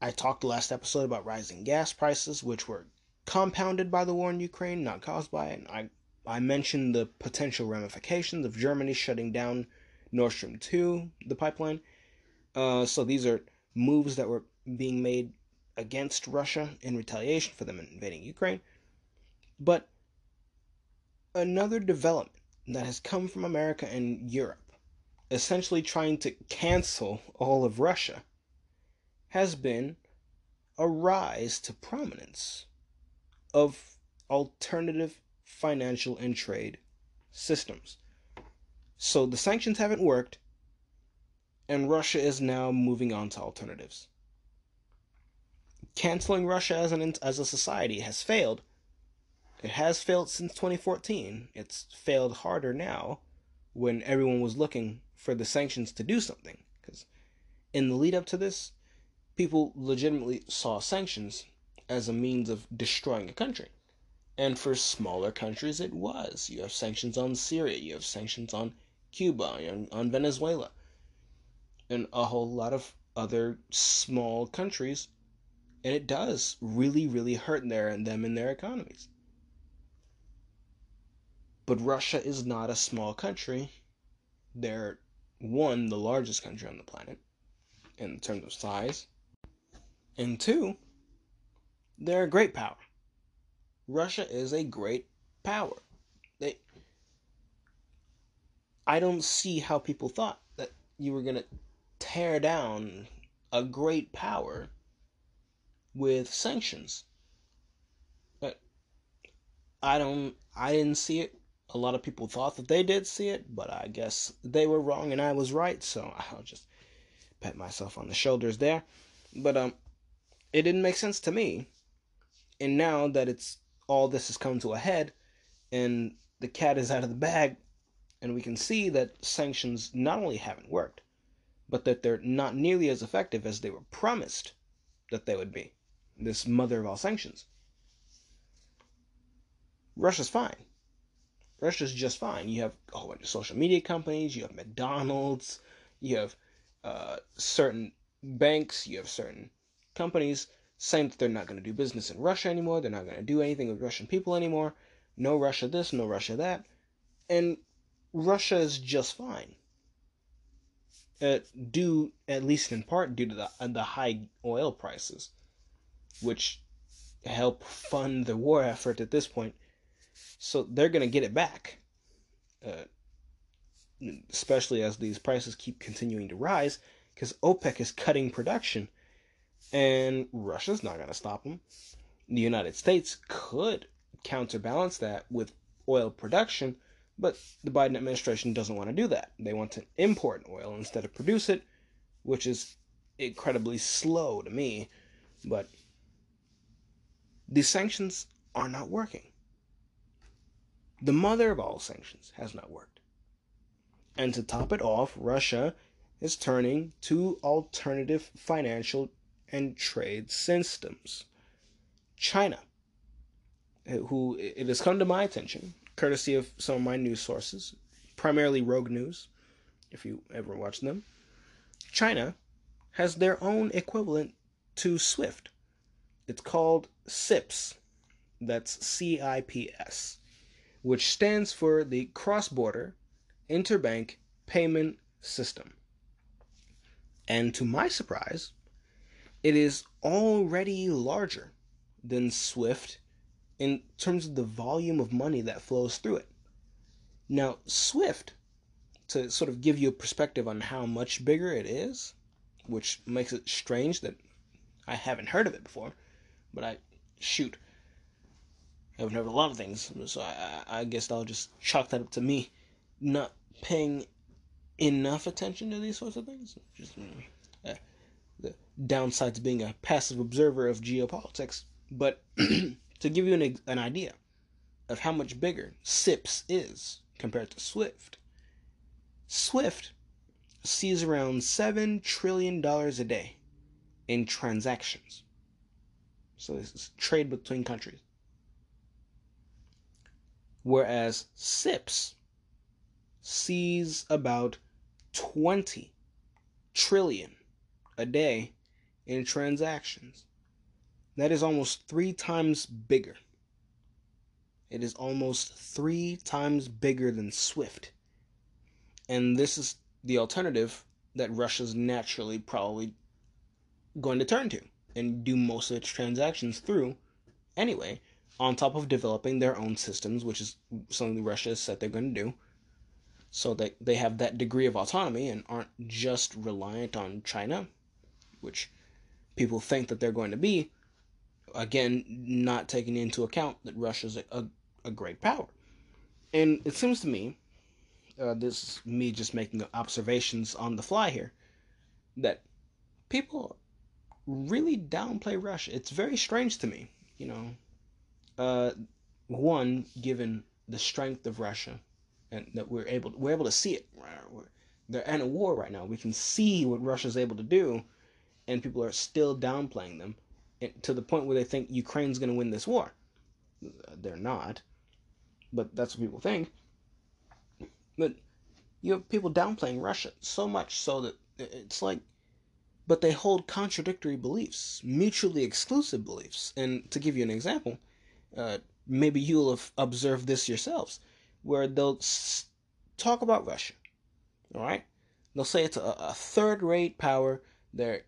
I talked last episode about rising gas prices, which were compounded by the war in Ukraine, not caused by it. I I mentioned the potential ramifications of Germany shutting down Nord Stream 2, the pipeline. Uh, so these are moves that were being made against Russia in retaliation for them invading Ukraine. But another development that has come from America and Europe, essentially trying to cancel all of Russia, has been a rise to prominence of alternative financial and trade systems. So the sanctions haven't worked, and Russia is now moving on to alternatives. Canceling Russia as an as a society has failed. It has failed since 2014. It's failed harder now when everyone was looking for the sanctions to do something because in the lead up to this, people legitimately saw sanctions as a means of destroying a country. And for smaller countries, it was. You have sanctions on Syria, you have sanctions on Cuba, on, on Venezuela, and a whole lot of other small countries. And it does really, really hurt their them and their economies. But Russia is not a small country. They're one, the largest country on the planet in terms of size. And two, they're a great power. Russia is a great power. They I don't see how people thought that you were going to tear down a great power with sanctions. But I don't I didn't see it. A lot of people thought that they did see it, but I guess they were wrong and I was right, so [laughs] I'll just pat myself on the shoulders there. But um it didn't make sense to me. And now that it's all this has come to a head and the cat is out of the bag, and we can see that sanctions not only haven't worked, but that they're not nearly as effective as they were promised that they would be. This mother of all sanctions. Russia's fine. Russia's just fine. You have a whole bunch of social media companies, you have McDonald's, you have uh, certain banks, you have certain companies saying that they're not going to do business in Russia anymore, they're not going to do anything with Russian people anymore, no Russia this, no Russia that, and Russia is just fine. Uh, due, at least in part, due to the, uh, the high oil prices, which help fund the war effort at this point. So they're going to get it back. Uh, especially as these prices keep continuing to rise, because OPEC is cutting production and Russia's not going to stop them. The United States could counterbalance that with oil production, but the Biden administration doesn't want to do that. They want to import oil instead of produce it, which is incredibly slow to me. But these sanctions are not working. The mother of all sanctions has not worked. And to top it off, Russia is turning to alternative financial and trade systems. China, eh, who it has come to my attention, courtesy of some of my news sources, primarily Rogue News, if you ever watch them, China has their own equivalent to SWIFT. It's called CIPS. That's C I P S, which stands for the Cross Border Interbank Payment System. And to my surprise, it is already larger than Swift in terms of the volume of money that flows through it. Now, Swift, to sort of give you a perspective on how much bigger it is, which makes it strange that I haven't heard of it before, but I shoot. I've of a lot of things, so I, I guess I'll just chalk that up to me not paying enough attention to these sorts of things. Just uh, the downside to being a passive observer of geopolitics. But [clears throat] to give you an, an idea of how much bigger CIPS is compared to SWIFT, SWIFT sees around seven trillion dollars a day in transactions. So this is trade between countries. Whereas CIPS sees about 20 trillion a day in transactions. That is almost three times bigger. It is almost three times bigger than SWIFT. And this is the alternative that Russia's naturally probably going to turn to and do most of its transactions through anyway, on top of developing their own systems, which is something Russia has said they're going to do, so that they have that degree of autonomy and aren't just reliant on China, which people think that they're going to be. Again, not taking into account that Russia's a, a, a great power. And it seems to me uh, this is me just making observations on the fly here, that people really downplay Russia. It's very strange to me, you know. Uh, one, given the strength of Russia, and that we're able we're able to see it. They're in a war right now. We can see what Russia's able to do, and people are still downplaying them to the point where they think Ukraine's going to win this war. They're not, but that's what people think. But you have people downplaying Russia so much so that it's like, but they hold contradictory beliefs, mutually exclusive beliefs. And to give you an example, uh, maybe you'll have observed this yourselves, where they'll s- talk about Russia. All right, they'll say it's a, a third-rate power. They're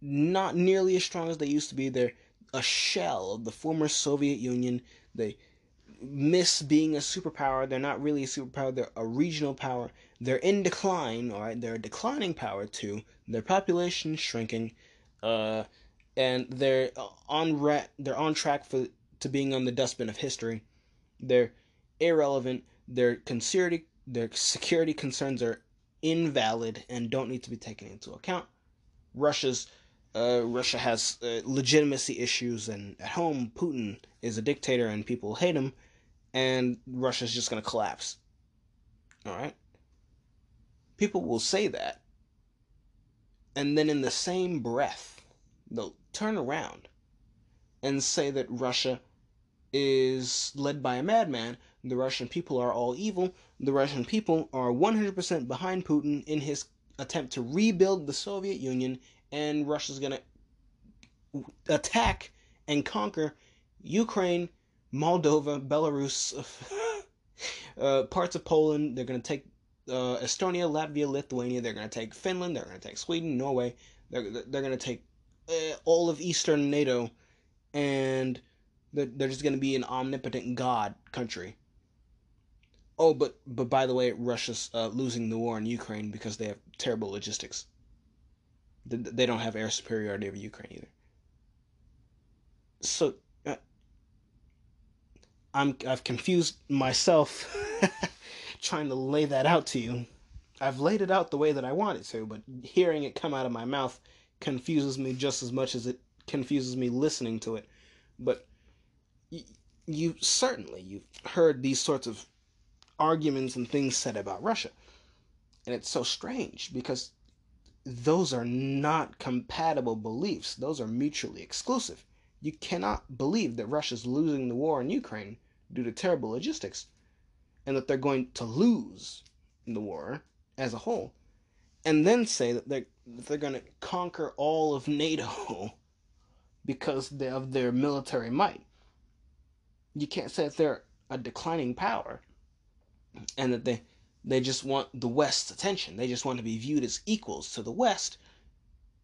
not nearly as strong as they used to be. They're a shell of the former Soviet Union. They miss being a superpower. They're not really a superpower. They're a regional power. They're in decline. All right, they're a declining power too. Their population shrinking, uh, and they're on ra- They're on track for to being on the dustbin of history. They're irrelevant. Their security their security concerns are invalid and don't need to be taken into account. Russia's uh, Russia has uh, legitimacy issues, and at home, Putin is a dictator and people hate him and Russia's just going to collapse. All right? People will say that. And then in the same breath, they'll turn around and say that Russia is led by a madman. The Russian people are all evil. The Russian people are 100% behind Putin in his attempt to rebuild the Soviet Union, and Russia's going to attack and conquer Ukraine Moldova, Belarus, [laughs] uh, parts of Poland. They're going to take uh, Estonia, Latvia, Lithuania. They're going to take Finland. They're going to take Sweden, Norway. They're, they're going to take uh, all of Eastern NATO, and they're, just going to be an omnipotent god country. Oh, but but by the way, Russia's uh, losing the war in Ukraine because they have terrible logistics. They, don't have air superiority over Ukraine either. So I'm I've confused myself [laughs] trying to lay that out to you. I've laid it out the way that I wanted to, but hearing it come out of my mouth confuses me just as much as it confuses me listening to it. But you, certainly you've heard these sorts of arguments and things said about Russia. And it's so strange because those are not compatible beliefs. Those are mutually exclusive. You cannot believe that Russia's losing the war in Ukraine due to terrible logistics and that they're going to lose the war as a whole and then say that they're, that they're going to conquer all of NATO [laughs] because of their military might. You can't say that they're a declining power and that they they just want the West's attention. They just want to be viewed as equals to the West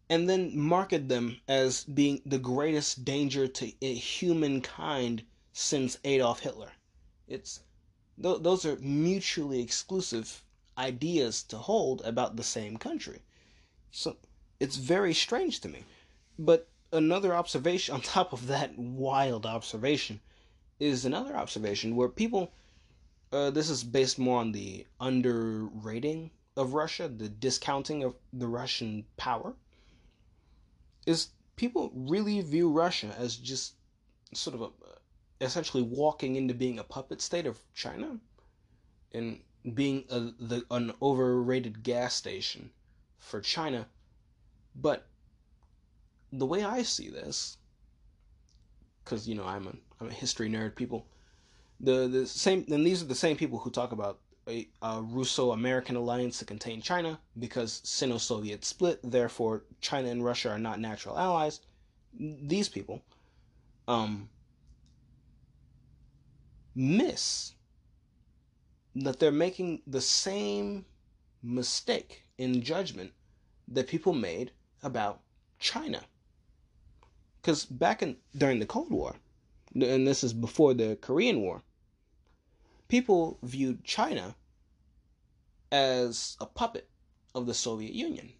and then market them as being the greatest danger to humankind since Adolf Hitler. It's th- those are mutually exclusive ideas to hold about the same country. So it's very strange to me. But another observation [laughs] on top of that wild observation is another observation where people uh, this is based more on the underrating of Russia, the discounting of the Russian power is people really view Russia as just sort of a essentially walking into being a puppet state of China, and being a, the an overrated gas station for China, but the way I see this, because you know I'm a I'm a history nerd, people. The the same and these are the same people who talk about a, a Russo-American alliance to contain China because Sino-Soviet split, therefore China and Russia are not natural allies. These people, um, miss that they're making the same mistake in judgment that people made about China. Because back in during the Cold War, and this is before the Korean War, people viewed China as a puppet of the Soviet Union.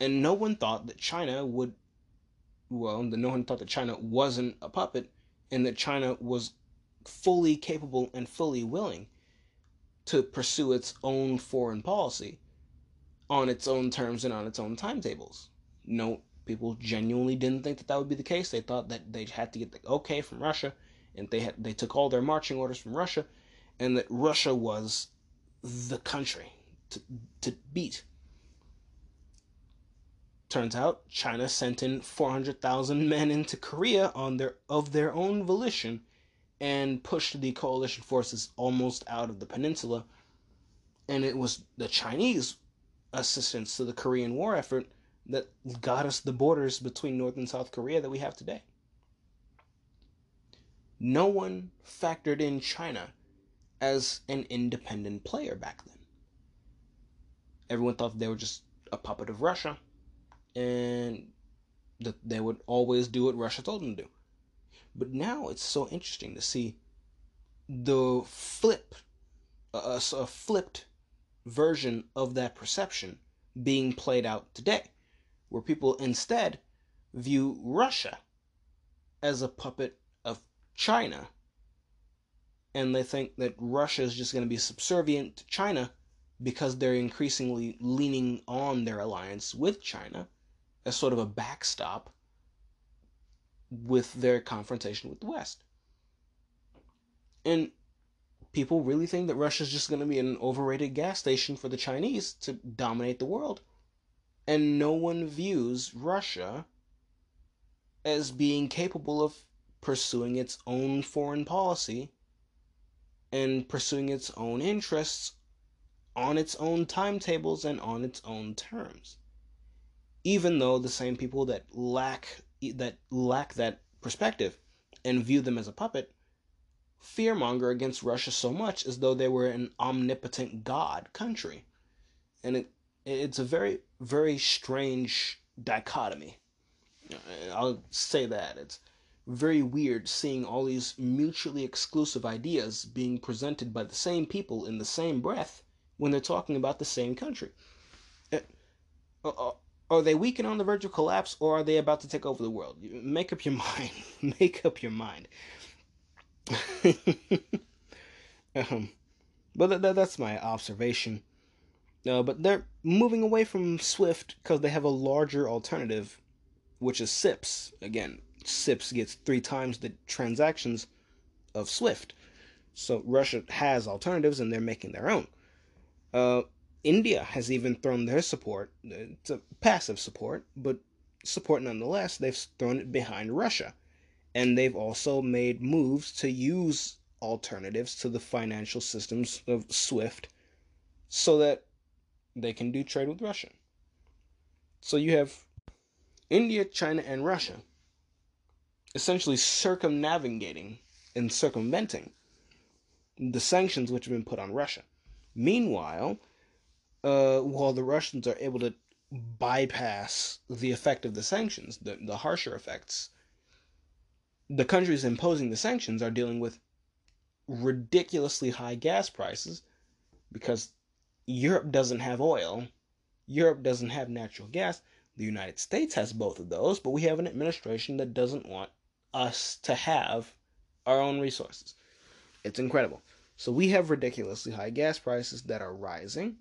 And no one thought that China would, well, no one thought that China wasn't a puppet and that China was fully capable and fully willing to pursue its own foreign policy on its own terms and on its own timetables. No, people genuinely didn't think that that would be the case. They thought that they had to get the okay from Russia, and they had they took all their marching orders from Russia, and that Russia was the country to to beat. Turns out China sent in 400,000 men into Korea on their of their own volition and pushed the coalition forces almost out of the peninsula. And it was the Chinese assistance to the Korean War effort that got us the borders between North and South Korea that we have today. No one factored in China as an independent player back then. Everyone thought they were just a puppet of Russia and that they would always do what Russia told them to do. But now it's so interesting to see the flip, uh, a, a flipped version of that perception being played out today, where people instead view Russia as a puppet of China. And they think that Russia is just going to be subservient to China because they're increasingly leaning on their alliance with China as sort of a backstop with their confrontation with the West. And people really think that Russia's just going to be an overrated gas station for the Chinese to dominate the world. And no one views Russia as being capable of pursuing its own foreign policy and pursuing its own interests on its own timetables and on its own terms. Even though the same people that lack that lack that perspective and view them as a puppet fearmonger against Russia so much as though they were an omnipotent god country. And it it's a very very strange dichotomy. I'll say that. It's very weird seeing all these mutually exclusive ideas being presented by the same people in the same breath when they're talking about the same country. Uh, uh, are they weak and on the verge of collapse, or are they about to take over the world? Make up your [laughs] mind. Make up your mind. [laughs] um, but th- th- that's my observation. Uh, but they're moving away from Swift because they have a larger alternative, which is CIPS. Again, CIPS gets three times the transactions of Swift. So Russia has alternatives and they're making their own. Uh, India has even thrown their support, it's a passive support, but support nonetheless, they've thrown it behind Russia. And they've also made moves to use alternatives to the financial systems of SWIFT so that they can do trade with Russia. So you have India, China, and Russia essentially circumnavigating and circumventing the sanctions which have been put on Russia. Meanwhile, uh, while the Russians are able to bypass the effect of the sanctions, the, the harsher effects, the countries imposing the sanctions are dealing with ridiculously high gas prices because Europe doesn't have oil, Europe doesn't have natural gas. The United States has both of those, but we have an administration that doesn't want us to have our own resources. It's incredible. So we have ridiculously high gas prices that are rising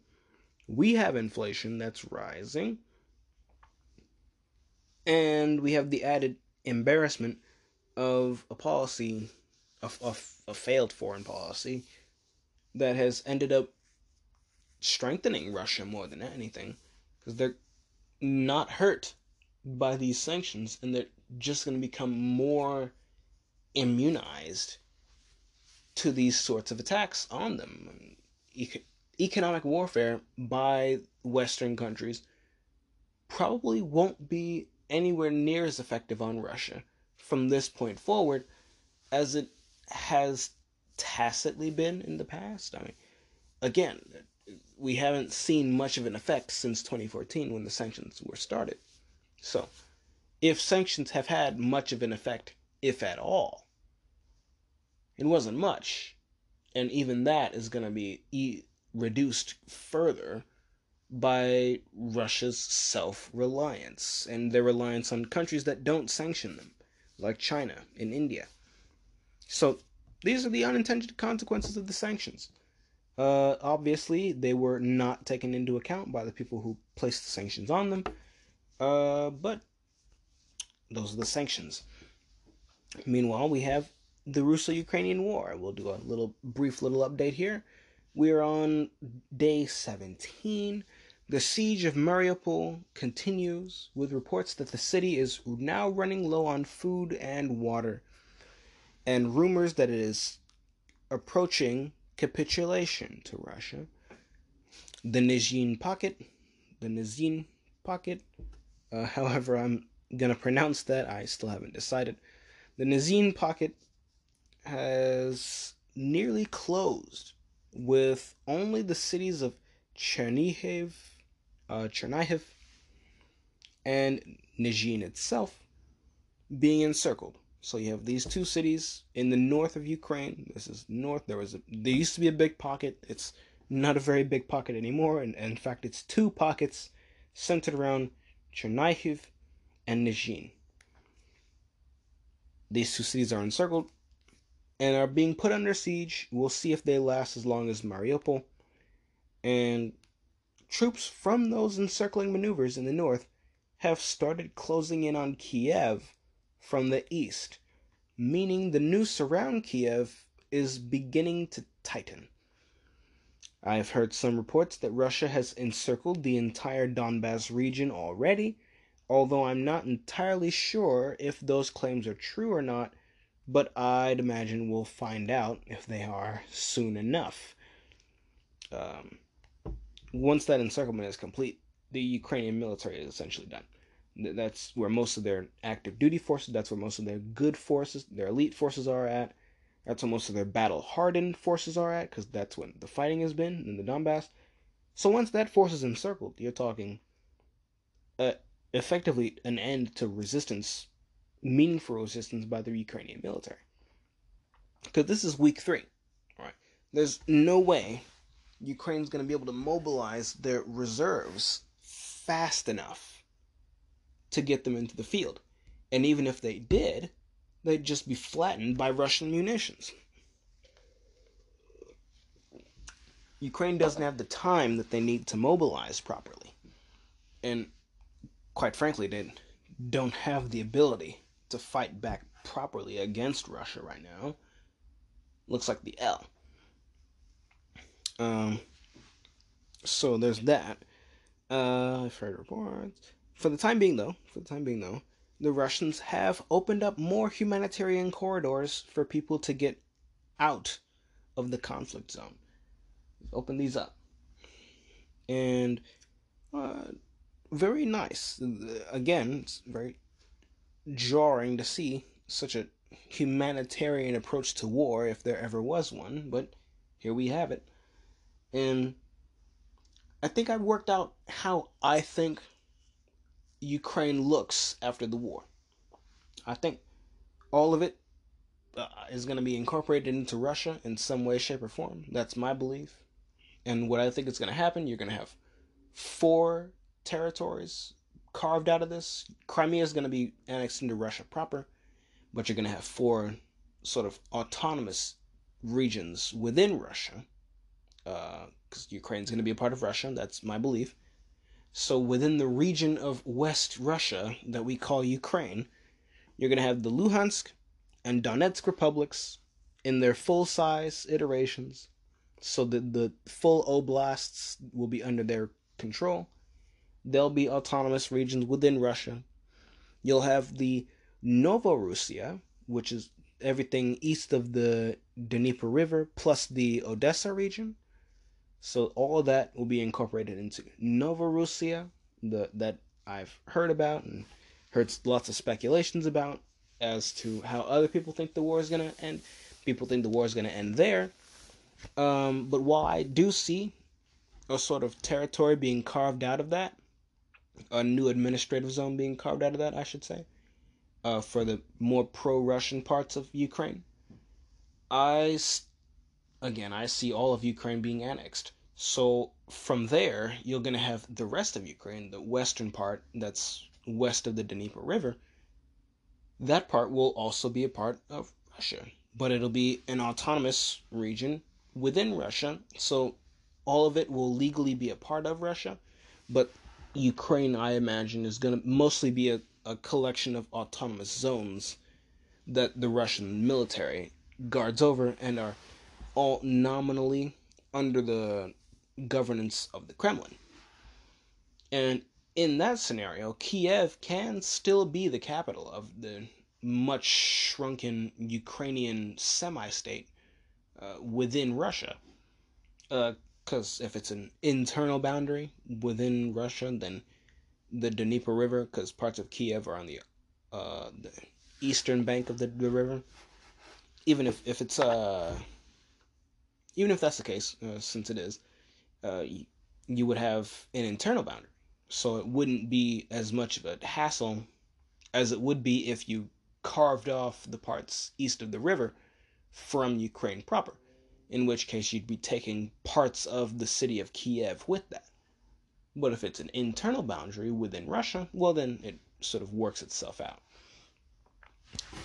we have inflation that's rising. And we have the added embarrassment of a policy, of a, a failed foreign policy, that has ended up strengthening Russia more than anything because they're not hurt by these sanctions and they're just going to become more immunized to these sorts of attacks on them. economic warfare by Western countries probably won't be anywhere near as effective on Russia from this point forward as it has tacitly been in the past. I mean, again, we haven't seen much of an effect since 2014 when the sanctions were started. So, if sanctions have had much of an effect, if at all, it wasn't much. And even that is going to be e- reduced further by Russia's self reliance and their reliance on countries that don't sanction them, like China and India. So, these are the unintended consequences of the sanctions. Uh, obviously, they were not taken into account by the people who placed the sanctions on them. Uh, but those are the sanctions. Meanwhile, we have the Russo-Ukrainian War. We'll do a little brief little update here. We are on day 17. The siege of Mariupol continues with reports that the city is now running low on food and water, and rumors that it is approaching capitulation to Russia. The Nizhyn pocket, the Nizhyn pocket, uh, [laughs] however I'm gonna pronounce that, I still haven't decided. The Nizhyn pocket has nearly closed, with only the cities of Chernihiv, uh, Chernihiv, and Nizhyn itself being encircled. So you have these two cities in the north of Ukraine. This is north. There was a, there used to be a big pocket. It's not a very big pocket anymore, and, and in fact, it's two pockets centered around Chernihiv and Nizhyn. These two cities are encircled and are being put under siege. We'll see if they last as long as Mariupol. And troops from those encircling maneuvers in the north have started closing in on Kiev from the east, meaning the noose around Kiev is beginning to tighten. I have heard some reports that Russia has encircled the entire Donbass region already, although I'm not entirely sure if those claims are true or not but I'd imagine we'll find out if they are soon enough. Um, once that encirclement is complete, the Ukrainian military is essentially done. That's where most of their active duty forces, that's where most of their good forces, their elite forces are at. That's where most of their battle hardened forces are at, because that's when the fighting has been in the Donbass. So once that force is encircled, you're talking uh, effectively an end to resistance meaningful resistance by the Ukrainian military. Because this is week three, right? There's no way Ukraine's going to be able to mobilize their reserves fast enough to get them into the field. And even if they did, they'd just be flattened by Russian munitions. Ukraine doesn't have the time that they need to mobilize properly. And quite frankly, they don't have the ability to fight back properly against Russia right now looks like the L. Um, so there's that. Uh, I've heard reports. For the time being, though, for the time being, though, the Russians have opened up more humanitarian corridors for people to get out of the conflict zone. Open these up, and uh, very nice. Again, it's very jarring to see such a humanitarian approach to war if there ever was one, but here we have it. And I think I've worked out how I think Ukraine looks after the war. I think all of it uh, is going to be incorporated into Russia in some way, shape, or form. That's my belief. And what I think is going to happen, you're going to have four territories carved out of this. Crimea is going to be annexed into Russia proper, but you're going to have four sort of autonomous regions within Russia, because uh, Ukraine is going to be a part of Russia. That's my belief. So within the region of West Russia that we call Ukraine, you're going to have the Luhansk and Donetsk republics in their full size iterations, So the the full oblasts will be under their control. There'll be autonomous regions within Russia. You'll have the Novorussia, which is everything east of the Dnieper River plus the Odessa region. So all of that will be incorporated into Novorussia, the that I've heard about and heard lots of speculations about as to how other people think the war is to end. People think the war is to end there. Um, but while I do see a sort of territory being carved out of that, a new administrative zone being carved out of that, I should say, uh, for the more pro-Russian parts of Ukraine. I, again, I see all of Ukraine being annexed. So from there, you're going to have the rest of Ukraine, the western part that's west of the Dnieper River. That part will also be a part of Russia, but it'll be an autonomous region within Russia. So all of it will legally be a part of Russia, but Ukraine, I imagine, is going to mostly be a, a collection of autonomous zones that the Russian military guards over and are all nominally under the governance of the Kremlin. And in that scenario, Kiev can still be the capital of the much shrunken Ukrainian semi state uh, within Russia. Because uh, if it's an internal boundary within Russia, then the Dnieper River, because parts of Kiev are on the, uh, the eastern bank of the, the river. Even if, if it's uh, even if that's the case, uh, since it is, uh, you, you would have an internal boundary. So it wouldn't be as much of a hassle as it would be if you carved off the parts east of the river from Ukraine proper, in which case you'd be taking parts of the city of Kiev with that. But if it's an internal boundary within Russia, well, then it sort of works itself out.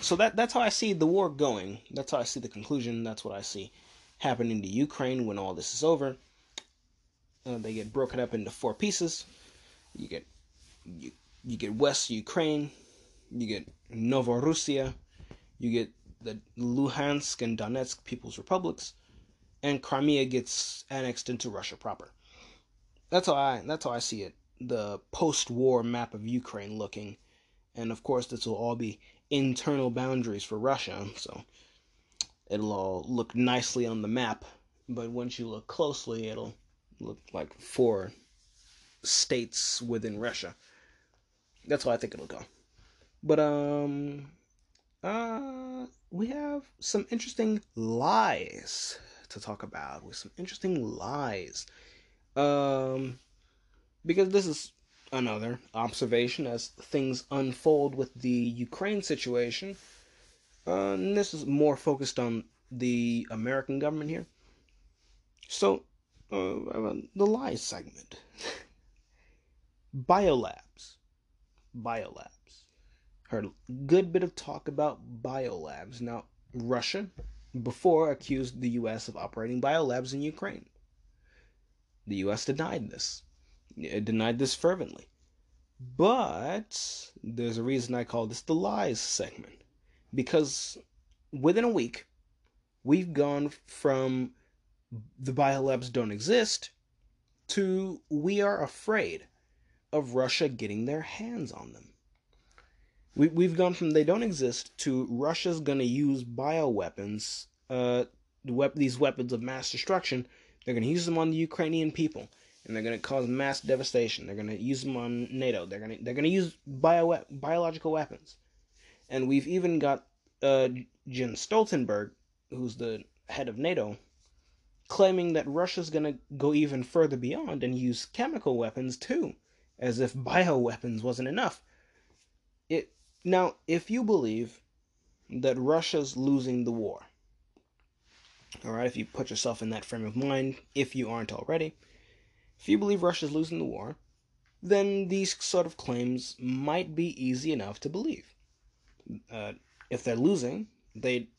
So that that's how I see the war going. That's how I see the conclusion. That's what I see happening to Ukraine when all this is over. Uh, they get broken up into four pieces. You get you, you get West Ukraine, you get Novorussia, you get the Luhansk and Donetsk People's Republics, and Crimea gets annexed into Russia proper. That's how I that's how I see it. The post-war map of Ukraine looking, and of course this will all be internal boundaries for Russia, so it'll all look nicely on the map. But once you look closely, it'll look like four states within Russia. That's how I think it'll go. But um uh we have some interesting lies to talk about with some interesting lies. Um because this is another observation as things unfold with the Ukraine situation. Uh, and this is more focused on the American government here. So, uh, the lies segment. [laughs] biolabs. Biolabs. Heard a good bit of talk about biolabs. Now, Russia before accused the US of operating biolabs in Ukraine. The US denied this. It denied this fervently. But there's a reason I call this the lies segment. Because within a week, we've gone from the biolabs don't exist to we are afraid of Russia getting their hands on them. We, we've gone from they don't exist to Russia's going to use bioweapons, uh, the these weapons of mass destruction. They're going to use them on the Ukrainian people, and they're going to cause mass devastation. They're going to use them on NATO. They're going to they're going to use bio biological weapons, and we've even got uh, Jens Stoltenberg, who's the head of NATO, claiming that Russia's going to go even further beyond and use chemical weapons too, as if bioweapons wasn't enough. It now, if you believe that Russia's losing the war, all right, if you put yourself in that frame of mind, if you aren't already, if you believe Russia's losing the war, then these sort of claims might be easy enough to believe. Uh, if they're losing, they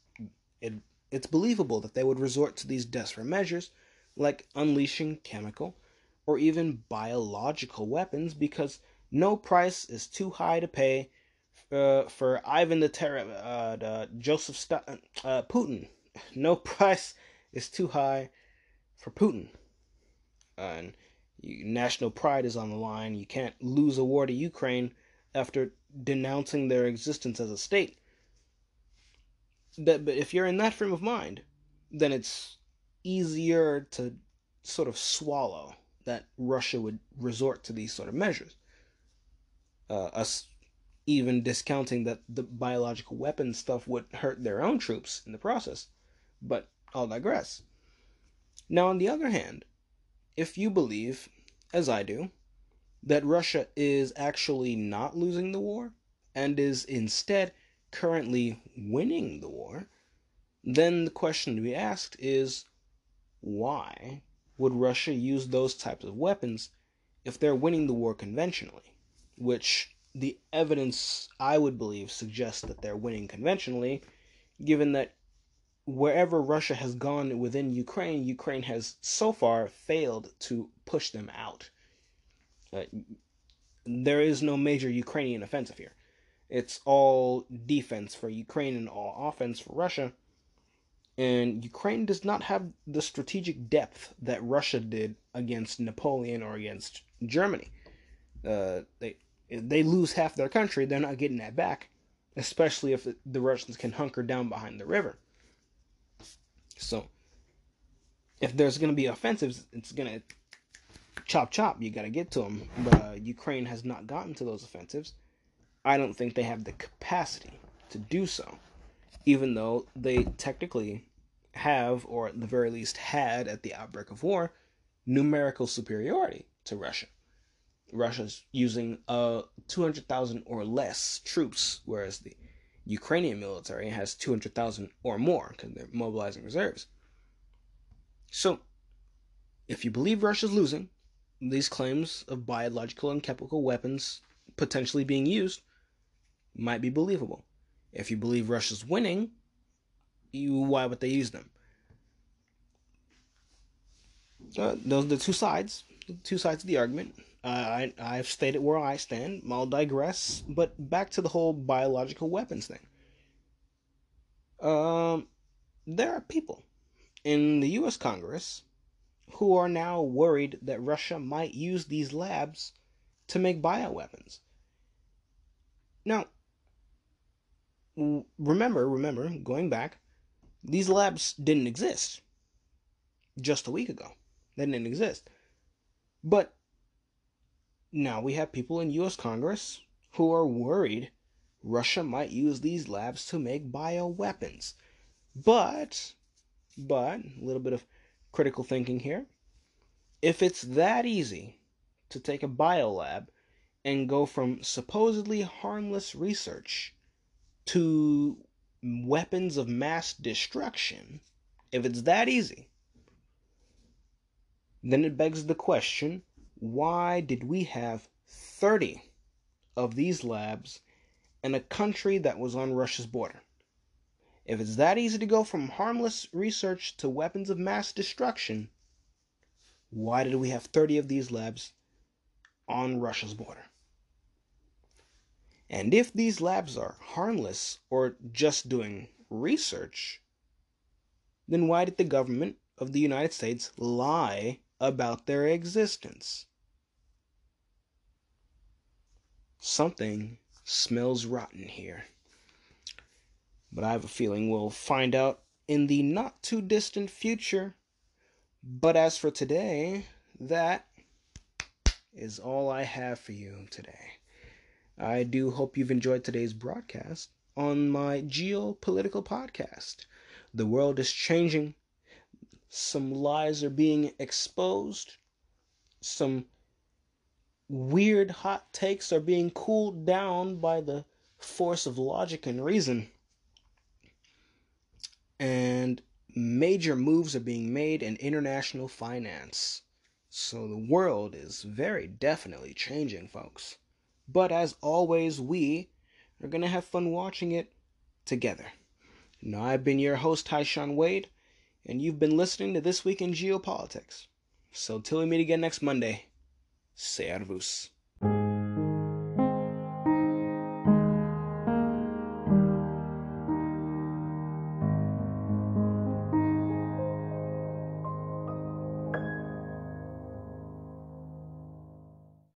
it, it's believable that they would resort to these desperate measures like unleashing chemical or even biological weapons because no price is too high to pay uh, for Ivan the Terror, uh, the Joseph St- uh, Putin. [laughs] No price is too high for Putin. And you, national pride is on the line. You can't lose a war to Ukraine after denouncing their existence as a state. That, but if you're in that frame of mind, then it's easier to sort of swallow that Russia would resort to these sort of measures. Uh, us even discounting that the biological weapon stuff would hurt their own troops in the process. But I'll digress. Now, on the other hand, if you believe, as I do, that Russia is actually not losing the war and is instead currently winning the war, then the question to be asked is why would Russia use those types of weapons if they're winning the war conventionally? Which the evidence, I would believe, suggests that they're winning conventionally, given that wherever Russia has gone within Ukraine, Ukraine has so far failed to push them out. Uh, there is no major Ukrainian offensive here. It's all defense for Ukraine and all offense for Russia. And Ukraine does not have the strategic depth that Russia did against Napoleon or against Germany. Uh, they they lose half their country, they're not getting that back, especially if the Russians can hunker down behind the river. So, if there's going to be offensives, it's going to chop chop. You got to get to them. But uh, Ukraine has not gotten to those offensives. I don't think they have the capacity to do so, even though they technically have, or at the very least had at the outbreak of war, numerical superiority to Russia. Russia's using uh 200,000 or less troops, whereas the Ukrainian military has 200,000 or more because they're mobilizing reserves. So, if you believe Russia's losing, these claims of biological and chemical weapons potentially being used might be believable. If you believe Russia's winning, you, why would they use them? Uh, those are the two sides, the two sides of the argument. Uh, I, I've stated where I stand. I'll digress, but back to the whole biological weapons thing. Um, there are people in the U.S. Congress who are now worried that Russia might use these labs to make bioweapons. Now, remember, remember, going back, these labs didn't exist just a week ago. They didn't exist. But now we have people in US Congress who are worried Russia might use these labs to make bioweapons. But, but, a little bit of critical thinking here. If it's that easy to take a biolab and go from supposedly harmless research to weapons of mass destruction, if it's that easy, then it begs the question why did we have 30 of these labs in a country that was on Russia's border? If it's that easy to go from harmless research to weapons of mass destruction, why did we have 30 of these labs on Russia's border? And if these labs are harmless or just doing research, then why did the government of the United States lie about their existence? Something smells rotten here. But I have a feeling we'll find out in the not too distant future. But as for today, that is all I have for you today. I do hope you've enjoyed today's broadcast on my geopolitical podcast. The world is changing. Some lies are being exposed. Some weird hot takes are being cooled down by the force of logic and reason. And major moves are being made in international finance. So the world is very definitely changing, folks. But as always, we are going to have fun watching it together. Now, I've been your host, Tyshawn Wade, and you've been listening to This Week in Geopolitics. So till we meet again next Monday, Servus.